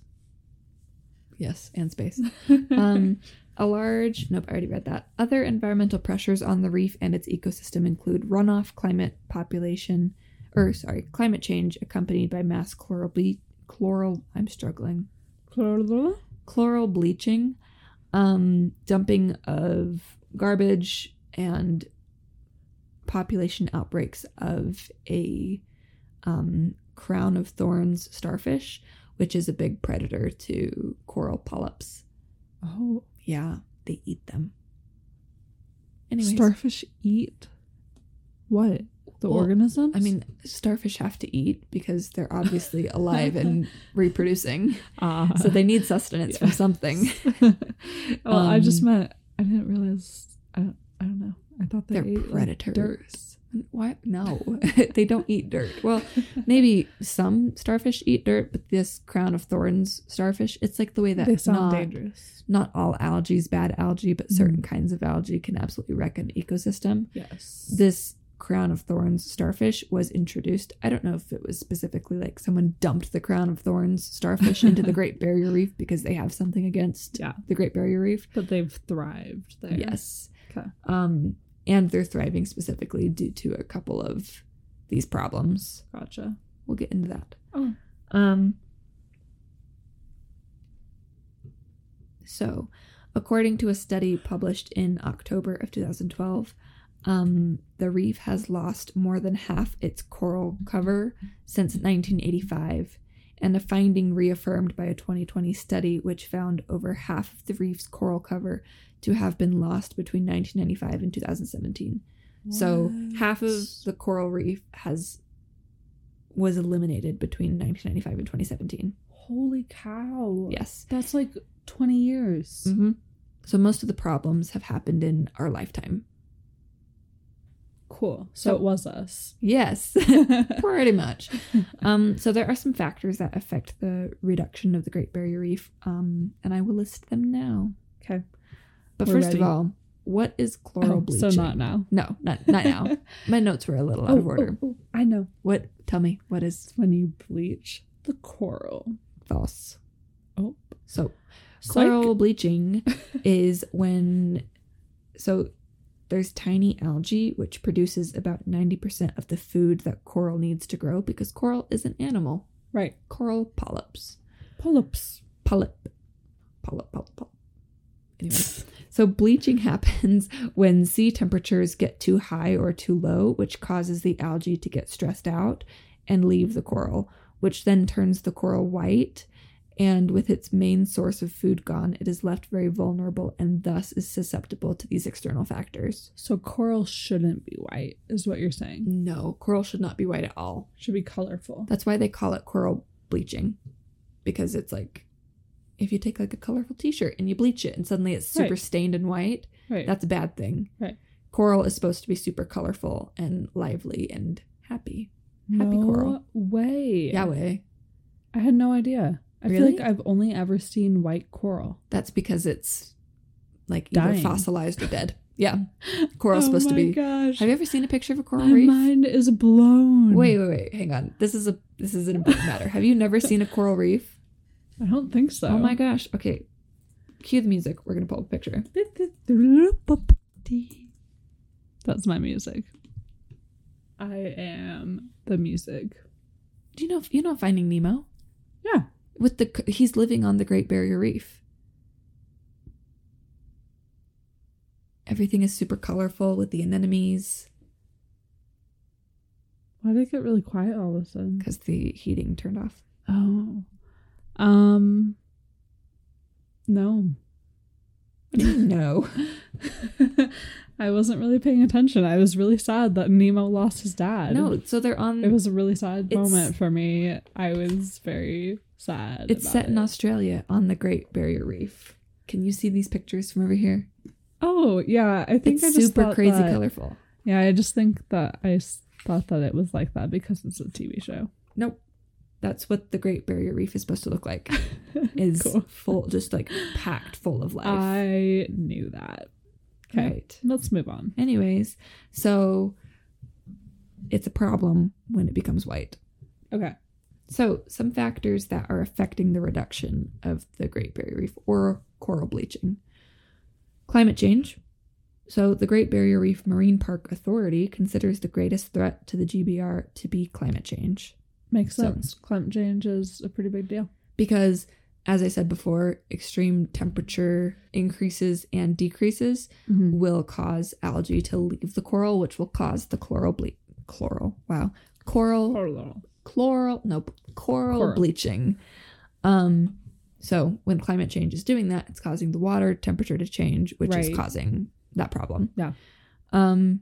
Yes, and space. um, a large, nope, I already read that. Other environmental pressures on the reef and its ecosystem include runoff, climate, population, or sorry, climate change accompanied by mass chloral ble- chloral. I'm struggling. Chloral bleaching, um, dumping of garbage, and population outbreaks of a um, crown of thorns starfish, which is a big predator to coral polyps. oh, Yeah, they eat them. Anyways, starfish eat what? The Well, organisms? I mean, starfish have to eat because they're obviously alive and reproducing, ah. so they need sustenance from something. well, I just Um, meant I didn't realize. I don't, I don't know. I thought they like, predators. What? No, they don't eat dirt. Well, maybe some starfish eat dirt, but this crown of thorns starfish, it's like the way that They sound not, dangerous. not all algae is bad algae, but certain kinds of algae can absolutely wreck an ecosystem. Yes. This crown of thorns starfish was introduced. I don't know if it was specifically like someone dumped the crown of thorns starfish into the Great Barrier Reef because they have something against yeah, the Great Barrier Reef. but they've thrived there. Yes. Okay. Um, and they're thriving specifically due to a couple of these problems. Gotcha. We'll get into that. Oh. Um, so, according to a study published in October of 2012, um, the reef has lost more than half its coral cover since 1985, and a finding reaffirmed by a 2020 study which found over half of the reef's coral cover to have been lost between 1995 and 2017. So half of the coral reef has was eliminated between 1995 and 2017. Holy cow. Yes. That's like 20 years. hmm So most of the problems have happened in our lifetime. Cool. So, So- it was us. Yes, pretty much. Um, so there are some factors that affect the reduction of the Great Barrier Reef, um, and I will list them now. Okay. But We're first ready. of all, what is chloral Oh, bleaching? so not now. No, not not now. My notes were a little out of order. oh, I know. What? Tell me what is It's when you bleach the coral. false. Oh. So. Chloral bleaching is when so there's tiny algae which produces about 90% of the food that coral needs to grow because coral is an animal. Right. Coral polyps. Polyps. Polyp. Polyp, polyp, polyp. Anyway, so bleaching happens when sea temperatures get too high or too low, which causes the algae to get stressed out and leave the coral, which then turns the coral white. And with its main source of food gone, it is left very vulnerable and thus is susceptible to these external factors. So coral shouldn't be white, is what you're saying. No, coral should not be white at all. Should be colorful. That's why they call it coral bleaching, because it's like if you take like a colorful T-shirt and you bleach it and suddenly it's super Right. stained and white, Right. that's a bad thing. Right. Coral is supposed to be super colorful and lively and happy. happy no coral. way. Yahweh. I had no idea. I feel like I've only ever seen white coral. That's because it's like either Dying. fossilized or dead. Yeah. Coral's oh supposed to be. gosh. Have you ever seen a picture of a coral my reef? mind is blown. Wait, wait, wait. Hang on. This is a this is an important matter. Have you never seen a coral reef? I don't think so. Oh my gosh. Okay. Cue the music. We're gonna pull up a picture. That's my music. I am the music. Do you know you know Finding Nemo? Yeah. With the he's living on the Great Barrier Reef. Everything is super colorful with the anemones Why did it get really quiet all of a sudden? because the heating turned off. Oh. Um No. What do you know? I wasn't really paying attention. I was really sad that Nemo lost his dad. no, so they're on. It was a really sad moment for me. I was very sad. It's set in. Australia on the Great Barrier Reef. Can you see these pictures from over here? Oh yeah, I think It's I just super crazy that- colorful. Yeah, I just think that I thought that it was like that because it's a TV show. Nope. That's what the Great Barrier Reef is supposed to look like. Is Cool. full, just like packed full of life. I knew that. Okay, Right. let's move on. Anyways, so it's a problem when it becomes white. Okay. So, some factors that are affecting the reduction of the Great Barrier Reef or coral bleaching climate change. So, the Great Barrier Reef Marine Park Authority considers the greatest threat to the GBR to be climate change. Makes So- sense. Climate change is a pretty big deal. Because, as I said before, extreme temperature increases and decreases mm-hmm. will cause algae to leave the coral, which will cause the chloral ble- chloral. Wow, coral Coral. Chloral nope coral, Coral. bleaching um so when climate change is doing that it's causing the water temperature to change which Right. is causing that problem Yeah. um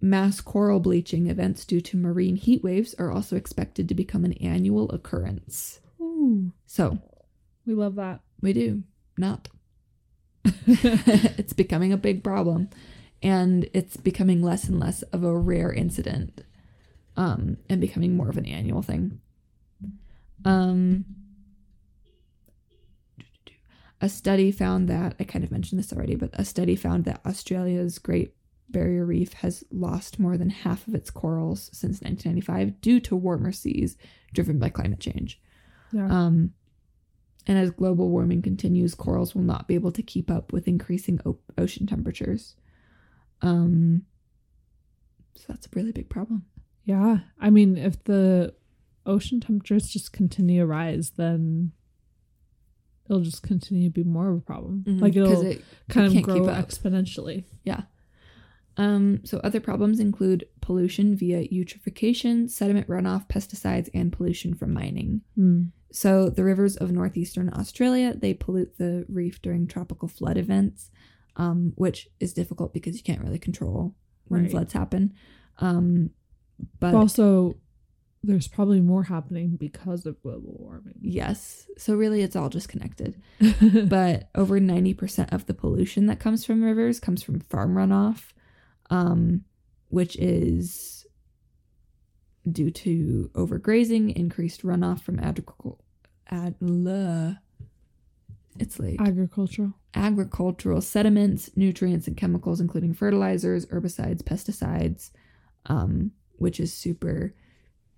mass coral bleaching events due to marine heat waves are also expected to become an annual occurrence Ooh, so we love that. we do not it's becoming a big problem and it's becoming less and less of a rare incident um and becoming more of an annual thing um a study found that i kind of mentioned this already but a study found that australia's great barrier reef has lost more than half of its corals since 1995 due to warmer seas driven by climate change Yeah. um, and as global warming continues, corals will not be able to keep up with increasing o- ocean temperatures. Um, so that's a really big problem. Yeah. I mean, if the ocean temperatures just continue to rise, then it'll just continue to be more of a problem. Like it'll it kind of grow exponentially. Yeah. Um, so other problems include pollution via eutrophication, sediment runoff, pesticides, and pollution from mining. Hmm. So the rivers of northeastern Australia they pollute the reef during tropical flood events, um, which is difficult because you can't really control when Right. floods happen. Um, but also, there's probably more happening because of global warming. yes, so really it's all just connected. but over 90% of the pollution that comes from rivers comes from farm runoff, um, which is due to overgrazing, increased runoff from agricultural. Ad- it's late. Agricultural. agricultural sediments, nutrients, and chemicals, including fertilizers, herbicides, pesticides, um, which is super.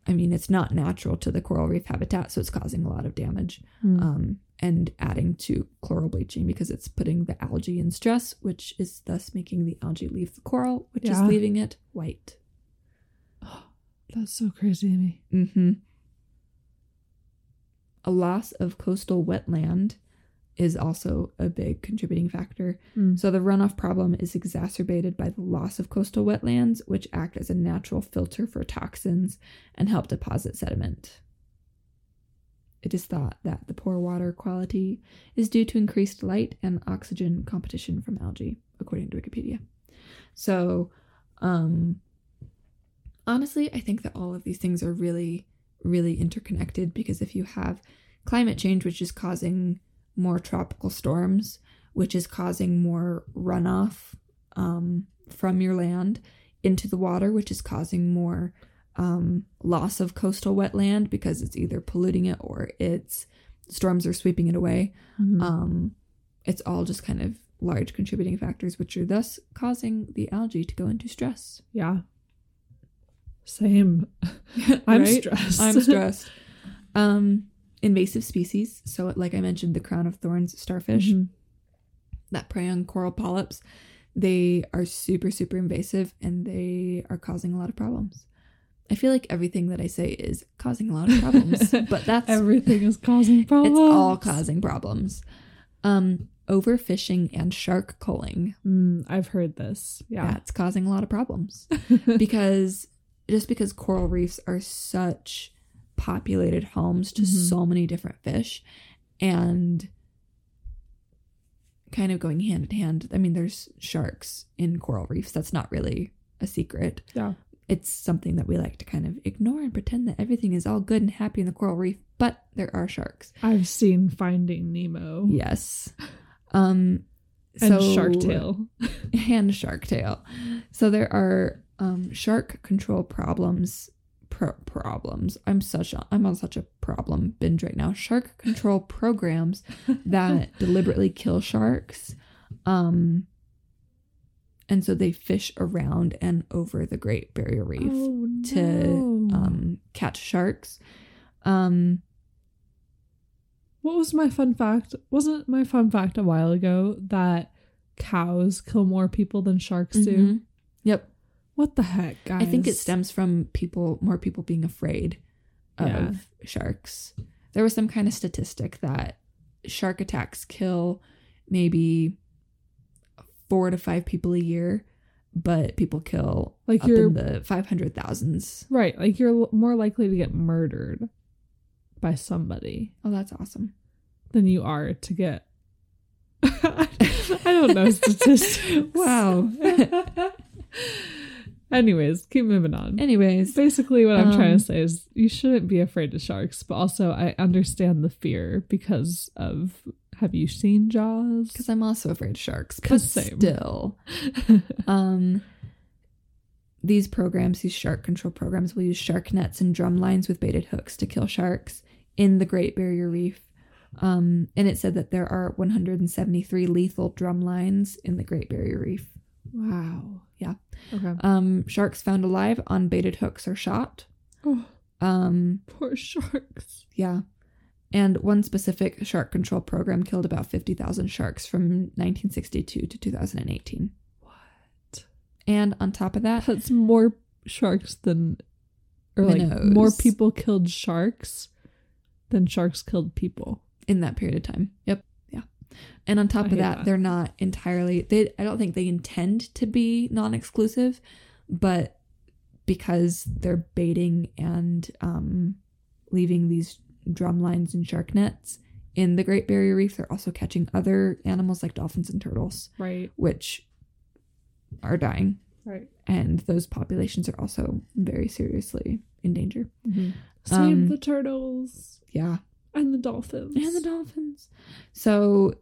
I mean, it's not natural to the coral reef habitat, so it's causing a lot of damage Hmm. um, and adding to chloral bleaching because it's putting the algae in stress, which is thus making the algae leave the coral, which is leaving it white. That's so crazy to me. Mm-hmm. A loss of coastal wetland is also a big contributing factor. Mm. So the runoff problem is exacerbated by the loss of coastal wetlands, which act as a natural filter for toxins and help deposit sediment. It is thought that the poor water quality is due to increased light and oxygen competition from algae, according to Wikipedia. So, um, honestly, I think that all of these things are really, really interconnected because if you have climate change, which is causing more tropical storms, which is causing more runoff um, from your land into the water, which is causing more um, loss of coastal wetland because it's either polluting it or it's storms are sweeping it away. Mhm. Um, it's all just kind of large contributing factors, which are thus causing the algae to go into stress. yeah. Same. I'm Right? stressed. I'm stressed. um, invasive species. So, like I mentioned, the crown of thorns starfish Mhm. that prey on coral polyps, they are super, super invasive and they are causing a lot of problems. I feel like everything that I say is causing a lot of problems, but that's Everything is causing problems. it's all causing problems. Um, overfishing and shark culling. Mm, I've heard this. Yeah. That's causing a lot of problems because just because coral reefs are such populated homes to Mhm. so many different fish and kind of going hand in hand. I mean, there's sharks in coral reefs. That's not really a secret. Yeah. It's something that we like to kind of ignore and pretend that everything is all good and happy in the coral reef, but there are sharks. I've seen Finding Nemo Yes. Um and so Shark Tale. and Shark Tale. So there are um, shark control problems. Pro- problems. I'm such a, I'm on such a problem binge right now. Shark control programs that deliberately kill sharks, um, and so they fish around and over the Great Barrier Reef Oh, to um, catch sharks. Um, What was my fun fact? Wasn't my fun fact a while ago that cows kill more people than sharks do? mhm. Yep. What the heck, guys? I think it stems from people, more people being afraid of Yeah. sharks. There was some kind of statistic that shark attacks kill maybe four to five people a year, but people kill Like you're in the five hundred thousands. right. Like you're more likely to get murdered by somebody Oh, that's awesome. than you are to get. I don't know statistics. Wow. Anyways, keep moving on. Anyways, Basically, what I'm trying Um, to say is you shouldn't be afraid of sharks, but also I understand the fear because of. Have you seen Jaws? because I'm also afraid of sharks, but same. still, um, these programs, these shark control programs, will use shark nets and drum lines with baited hooks to kill sharks in the Great Barrier Reef. Um, and it said that there are 173 lethal drum lines in the Great Barrier Reef. Wow. Yeah. Okay. Um, sharks found alive on baited hooks are shot. Oh, Um, poor sharks. yeah. And one specific shark control program killed about 50,000 sharks from 1962 to 2018. What? And on top of that, That's more sharks than, or like more people killed sharks than sharks killed people. in that period of time. Yep. And on top of that, that. they're not entirely they I don't think they intend to be non-exclusive, but because they're baiting and um leaving these drum lines and shark nets in the Great Barrier Reef, they're also catching other animals like dolphins and turtles, Right. which are dying. Right. And those populations are also very seriously in danger. Save Um, the turtles Yeah. and the dolphins. and the dolphins. So,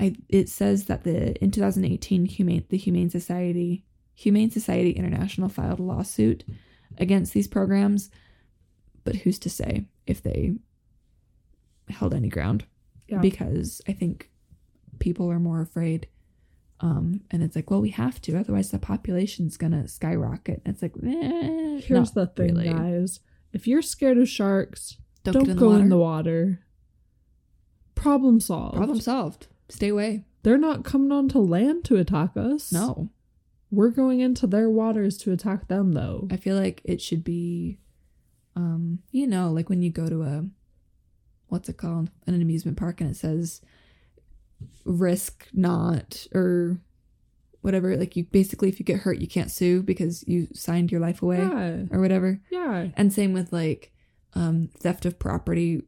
I it says that the in 2018 humane the Humane Society Humane Society International filed a lawsuit against these programs, but who's to say if they held any ground? Yeah. Because I think people are more afraid. Um, and it's like, well, we have to, otherwise the population's gonna skyrocket. And it's like, eh, Here's the thing, really. guys. If you're scared of sharks, Don't, don't, in go the in the water. Problem solved. Problem solved. Stay away. They're not coming onto land to attack us. No, We're going into their waters to attack them, though. I feel like it should be, um, you know, like when you go to a, what's it called, an amusement park, and it says, risk not or whatever. Like you basically, if you get hurt, you can't sue because you signed your life away Yeah. or whatever. Yeah. And same with like, um, theft of property.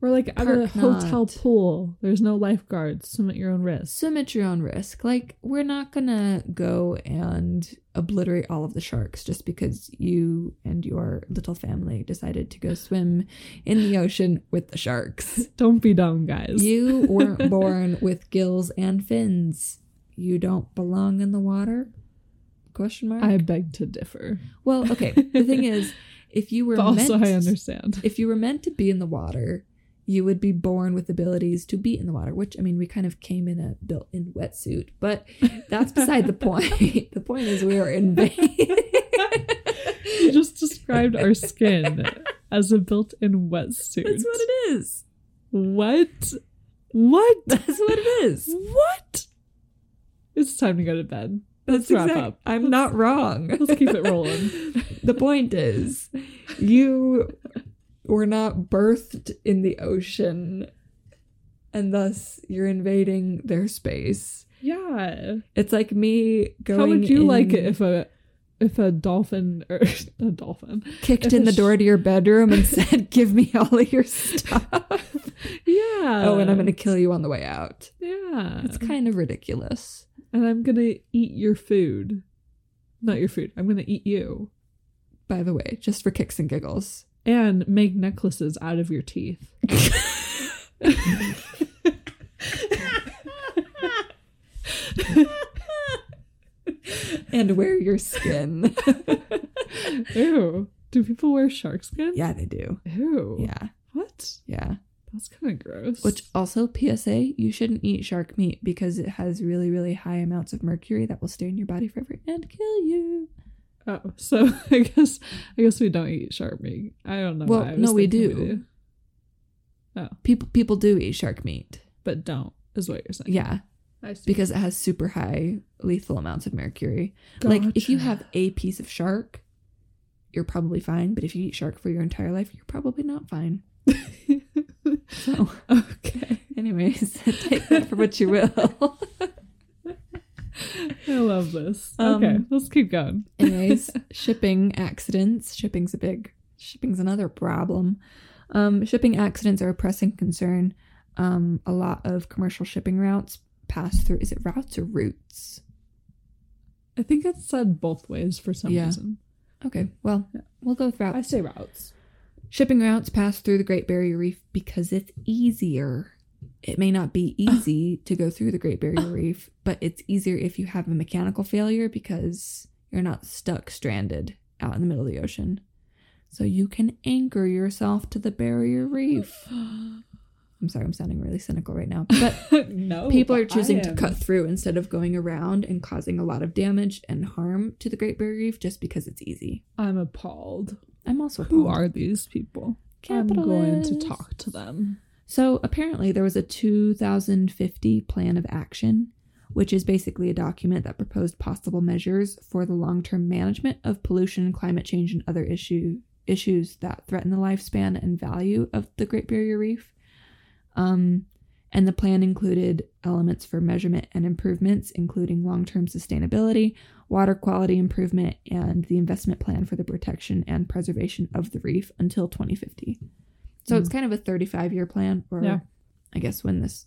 Or like at a hotel not. pool, there's no lifeguards. Swim at your own risk. Swim at your own risk. Like we're not gonna go and obliterate all of the sharks just because you and your little family decided to go swim in the ocean with the sharks. Don't be dumb, guys. You weren't born with gills and fins. You don't belong in the water. Question mark. I beg to differ. well, okay. The thing is, if you were But also, meant, I understand. if you were meant to be in the water, you would be born with abilities to be in the water. Which I mean, we kind of came in a built-in wetsuit, but that's beside the point. the point is, we are invaded. you just described our skin as a built-in wetsuit. That's what it is. What? What? That's what it is. What? It's time to go to bed. Let's That's wrap exact- up. I'm not wrong. Let's keep it rolling. the point is, you were not birthed in the ocean, and thus you're invading their space. Yeah. It's like me going. How would you like it if a if a dolphin or a dolphin? kicked if in the sh- door to your bedroom and said, "Give me all of your stuff." Yeah. oh, and I'm gonna kill you on the way out. Yeah. It's kind of ridiculous. and I'm gonna eat your food. Not your food. I'm gonna eat you. By the way, just for kicks and giggles. And make necklaces out of your teeth. and wear your skin. Ew. Do people wear shark skin? yeah, they do. Ew. Yeah, What? yeah. That's kind of gross. Which also PSA, you shouldn't eat shark meat because it has really, really high amounts of mercury that will stay in your body forever and kill you. Oh, so I guess I guess we don't eat shark meat. I don't know. Well, why. I was no, we thinking do. Oh, People people do eat shark meat. but don't is what you're saying. Yeah, I see. because it has super high lethal amounts of mercury. Like if you have a piece of shark, you're probably fine, but if you eat shark for your entire life, you're probably not fine. So, okay, anyways, take that for what you will. I love this. Um, okay, let's keep going. Anyways, shipping accidents. Shipping's a big shipping's another problem. Um, shipping accidents are a pressing concern. Um, a lot of commercial shipping routes pass through. Is it routes or routes? I think it's said both ways for some Yeah. reason. Okay, well, we'll go with I say routes. Shipping routes pass through the Great Barrier Reef because it's easier. It may not be easy to go through the Great Barrier Reef, but it's easier if you have a mechanical failure because you're not stuck stranded out in the middle of the ocean. So you can anchor yourself to the barrier reef. I'm sorry, I'm sounding really cynical right now. But no, people are choosing to cut through instead of going around and causing a lot of damage and harm to the Great Barrier Reef just because it's easy. I'm appalled. I'm also Who are these people? I'm going to talk to them. So apparently, there was a 2050 plan of action, which is basically a document that proposed possible measures for the long-term management of pollution, climate change, and other issue issues that threaten the lifespan and value of the Great Barrier Reef. Um, and the plan included elements for measurement and improvements, including long-term sustainability, water quality improvement, and the investment plan for the protection and preservation of the reef until 2050. So it's kind of a 35 year plan, or Yeah. I guess when this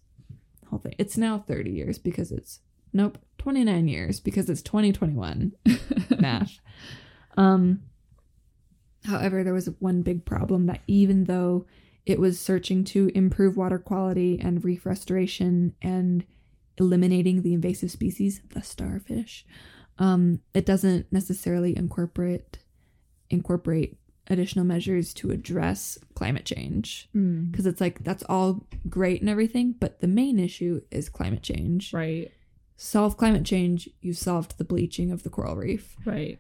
whole thing, it's now 30 years because it's, nope, 29 years because it's 2021 math. Um, however, there was one big problem that even though it was searching to improve water quality and reef restoration and eliminating the invasive species, the starfish, um, it doesn't necessarily incorporate incorporate additional measures to address climate change Mm, because it's like that's all great and everything, but the main issue is climate change. right, Solve climate change, you solved the bleaching of the coral reef. right.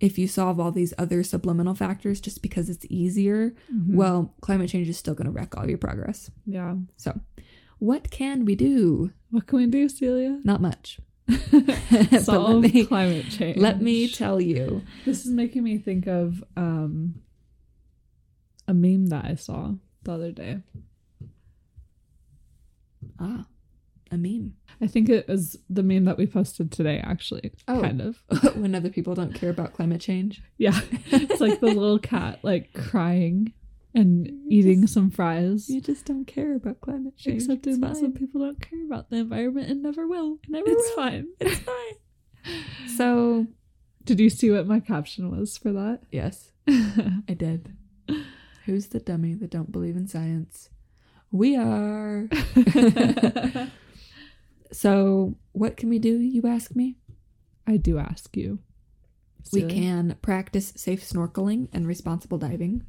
If you solve all these other subliminal factors just because it's easier, Mhm. well, climate change is still going to wreck all your progress. yeah. So, what can we do? What can we do, Celia? Not much. Solve me, climate change. let me tell you. This is making me think of um a meme that I saw the other day. Ah, a meme. I think it was the meme that we posted today, actually. Oh. Kind of. when other people don't care about climate change. Yeah. it's like the little cat like crying and eating some fries. You just don't care about climate change. Except in that some people don't care about the environment and never will. Never it's will. fine. It's fine. So, Did you see what my caption was for that? yes, I did. Who's the dummy that don't believe in science? We are. so, what can we do, you ask me? I do ask you. We can practice safe snorkeling and responsible diving.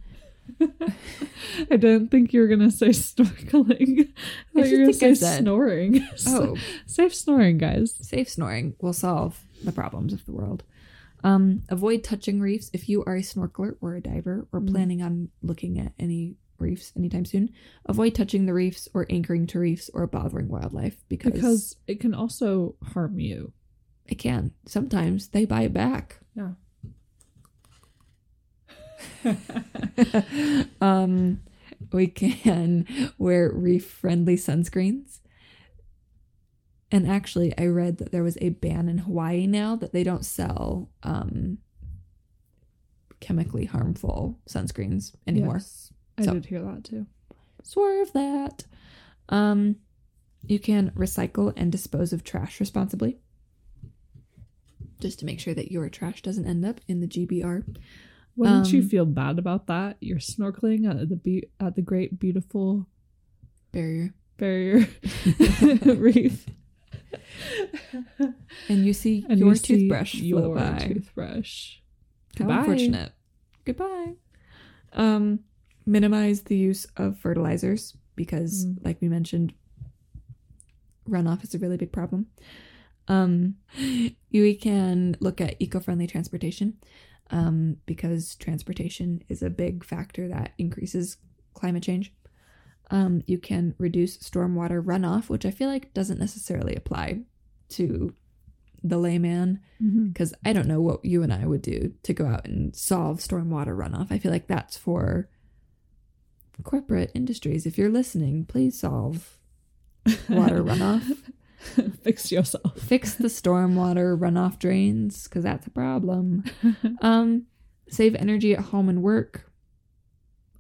I didn't think you were gonna say snorkeling. I thought you were gonna say snoring. Oh, safe snoring, guys. safe snoring will solve the problems of the world. Um, avoid touching reefs if you are a snorkeler or a diver or Mm. planning on looking at any reefs anytime soon. Avoid touching the reefs or anchoring to reefs or bothering wildlife because, Because it can also harm you. it can. Sometimes they bite back. Yeah. um, we can wear reef friendly sunscreens. And actually, I read that there was a ban in Hawaii now that they don't sell um, chemically harmful sunscreens anymore. Yes. I So- did hear that too. Swerve that. Um, you can recycle and dispose of trash responsibly. Just to make sure that your trash doesn't end up in the GBR. Wouldn't you Um, feel bad about that? You're snorkeling at the be- at the great beautiful Barrier. barrier reef. And you see And your you see toothbrush float your by. toothbrush. How Goodbye. unfortunate. Goodbye. Um, minimize the use of fertilizers because, Mm. like we mentioned, runoff is a really big problem. Um, we can look at eco-friendly transportation um, because transportation is a big factor that increases climate change. Um, you can reduce stormwater runoff, which I feel like doesn't necessarily apply to the layman because I don't know what you and I would do to go out and solve stormwater runoff. I feel like that's for corporate industries. If you're listening, please solve water runoff. Fix yourself. Fix the stormwater runoff drains because that's a problem. Um, save energy at home and work.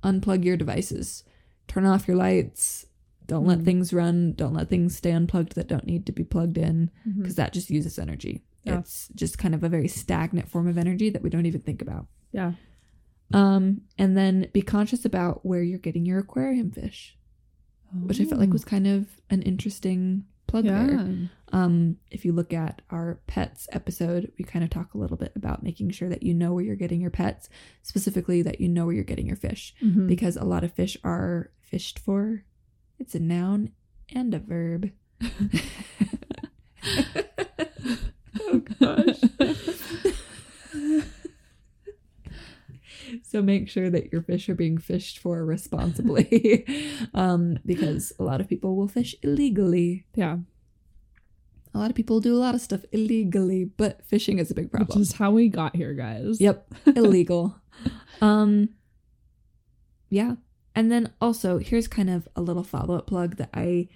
Unplug your devices. Turn off your lights. Don't let Mm. things run. Don't let things stay unplugged that don't need to be plugged in because that just uses energy. Yeah. It's just kind of a very stagnant form of energy that we don't even think about. Yeah. Um, and then be conscious about where you're getting your aquarium fish, which I felt like was kind of an interesting plug there. yeah. Um, if you look at our pets episode, we kind of talk a little bit about making sure that you know where you're getting your pets, specifically that you know where you're getting your fish, Mhm. because a lot of fish are fished for. It's a noun and a verb. oh gosh. So make sure that your fish are being fished for responsibly um, because a lot of people will fish illegally yeah. a lot of people do a lot of stuff illegally but fishing is a big Which problem is how we got here, guys. yep illegal um yeah and then also here's kind of a little follow-up plug that i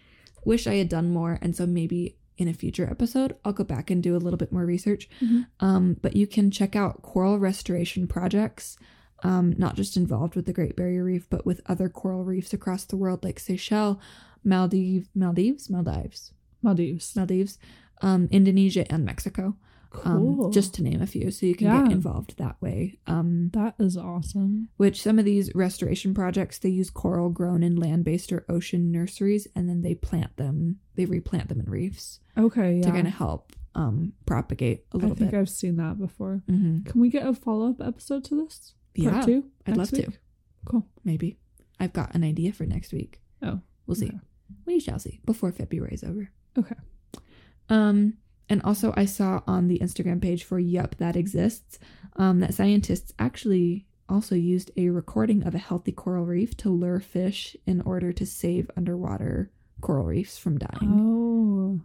wish i had done more and so maybe in a future episode i'll go back and do a little bit more research Mhm. um but you can check out coral restoration projects um not just involved with the great barrier reef but with other coral reefs across the world like seychelles maldives maldives maldives Maldives. maldives um indonesia and mexico Cool. um, just to name a few. So you can Yeah. get involved that way. Um, that is awesome. which some of these restoration projects they use coral grown in land-based or ocean nurseries, and then they plant them. They replant them in reefs Okay, yeah. to kind of help um, propagate a little bit. I think bit. I've seen that before. hmm Can we get a follow up episode to this? Part Yeah, two? I'd love to. Cool. Maybe I've got an idea for next week. Oh, We'll see. okay. We shall see before February is over. Okay. Um, and also I saw on the Instagram page for Yup That Exists um, that scientists actually also used a recording of a healthy coral reef to lure fish in order to save underwater coral reefs from dying. Oh,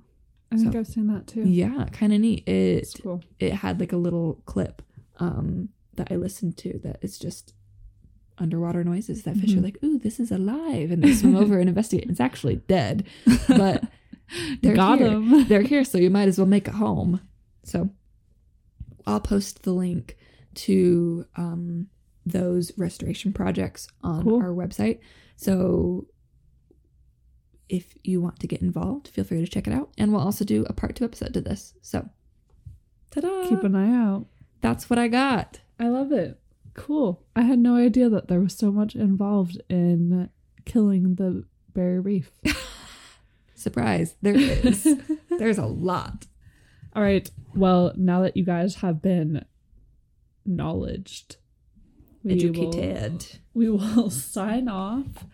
I think So- I've seen that too. Yeah, kind of neat. It It's cool. it had like a little clip um that I listened to that it's just underwater noises that fish are Mhm. like, "Ooh, this is alive," and they swim over and investigate. It's actually dead, but they're Got here. they're here, so you might as well make it home. So I'll post the link to um, those restoration projects on Cool. our website. So if you want to get involved, feel free to check it out. And we'll also do a part two episode to this. So ta-da! Keep an eye out. That's what I got. I love it. Cool. I had no idea that there was so much involved in killing the barrier reef. Surprise. There is. There's a lot. All right. Well, now that you guys have been knowledged, we will, Educated. we will sign off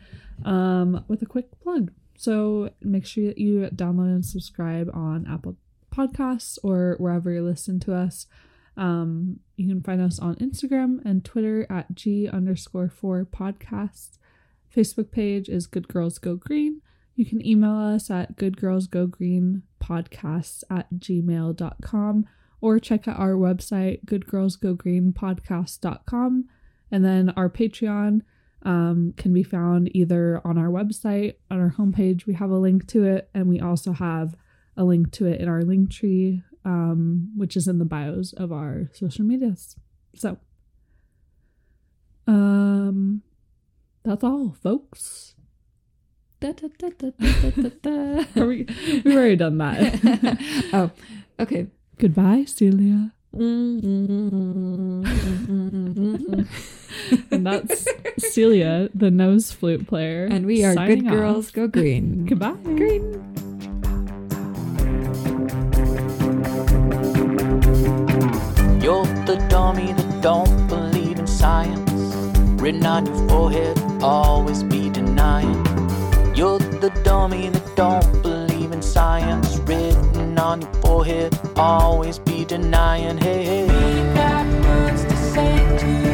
um, with a quick plug. So make sure that you download and subscribe on Apple Podcasts or wherever you listen to us. Um, you can find us on Instagram and Twitter at G underscore four podcasts. Facebook page is Good Girls Go Green. You can email us at goodgirlsgogreenpodcasts at gmail.com or check out our website, goodgirlsgogreenpodcast.com. And then our Patreon um, can be found either on our website, on our homepage, we have a link to it, and we also have a link to it in our link tree, um, which is in the bios of our social medias. So, um, that's all, folks. Da, da, da, we, we've already done that. oh, okay. Goodbye, Celia. and that's Celia, the nose flute player. And we are good off. girls. Go green. Goodbye. Green. You're the dummy that don't believe in science. Written on your forehead, always be denying. You're the dummy that don't believe in science. Written on your forehead, always be denying. Hey, hey. We got words to say to you.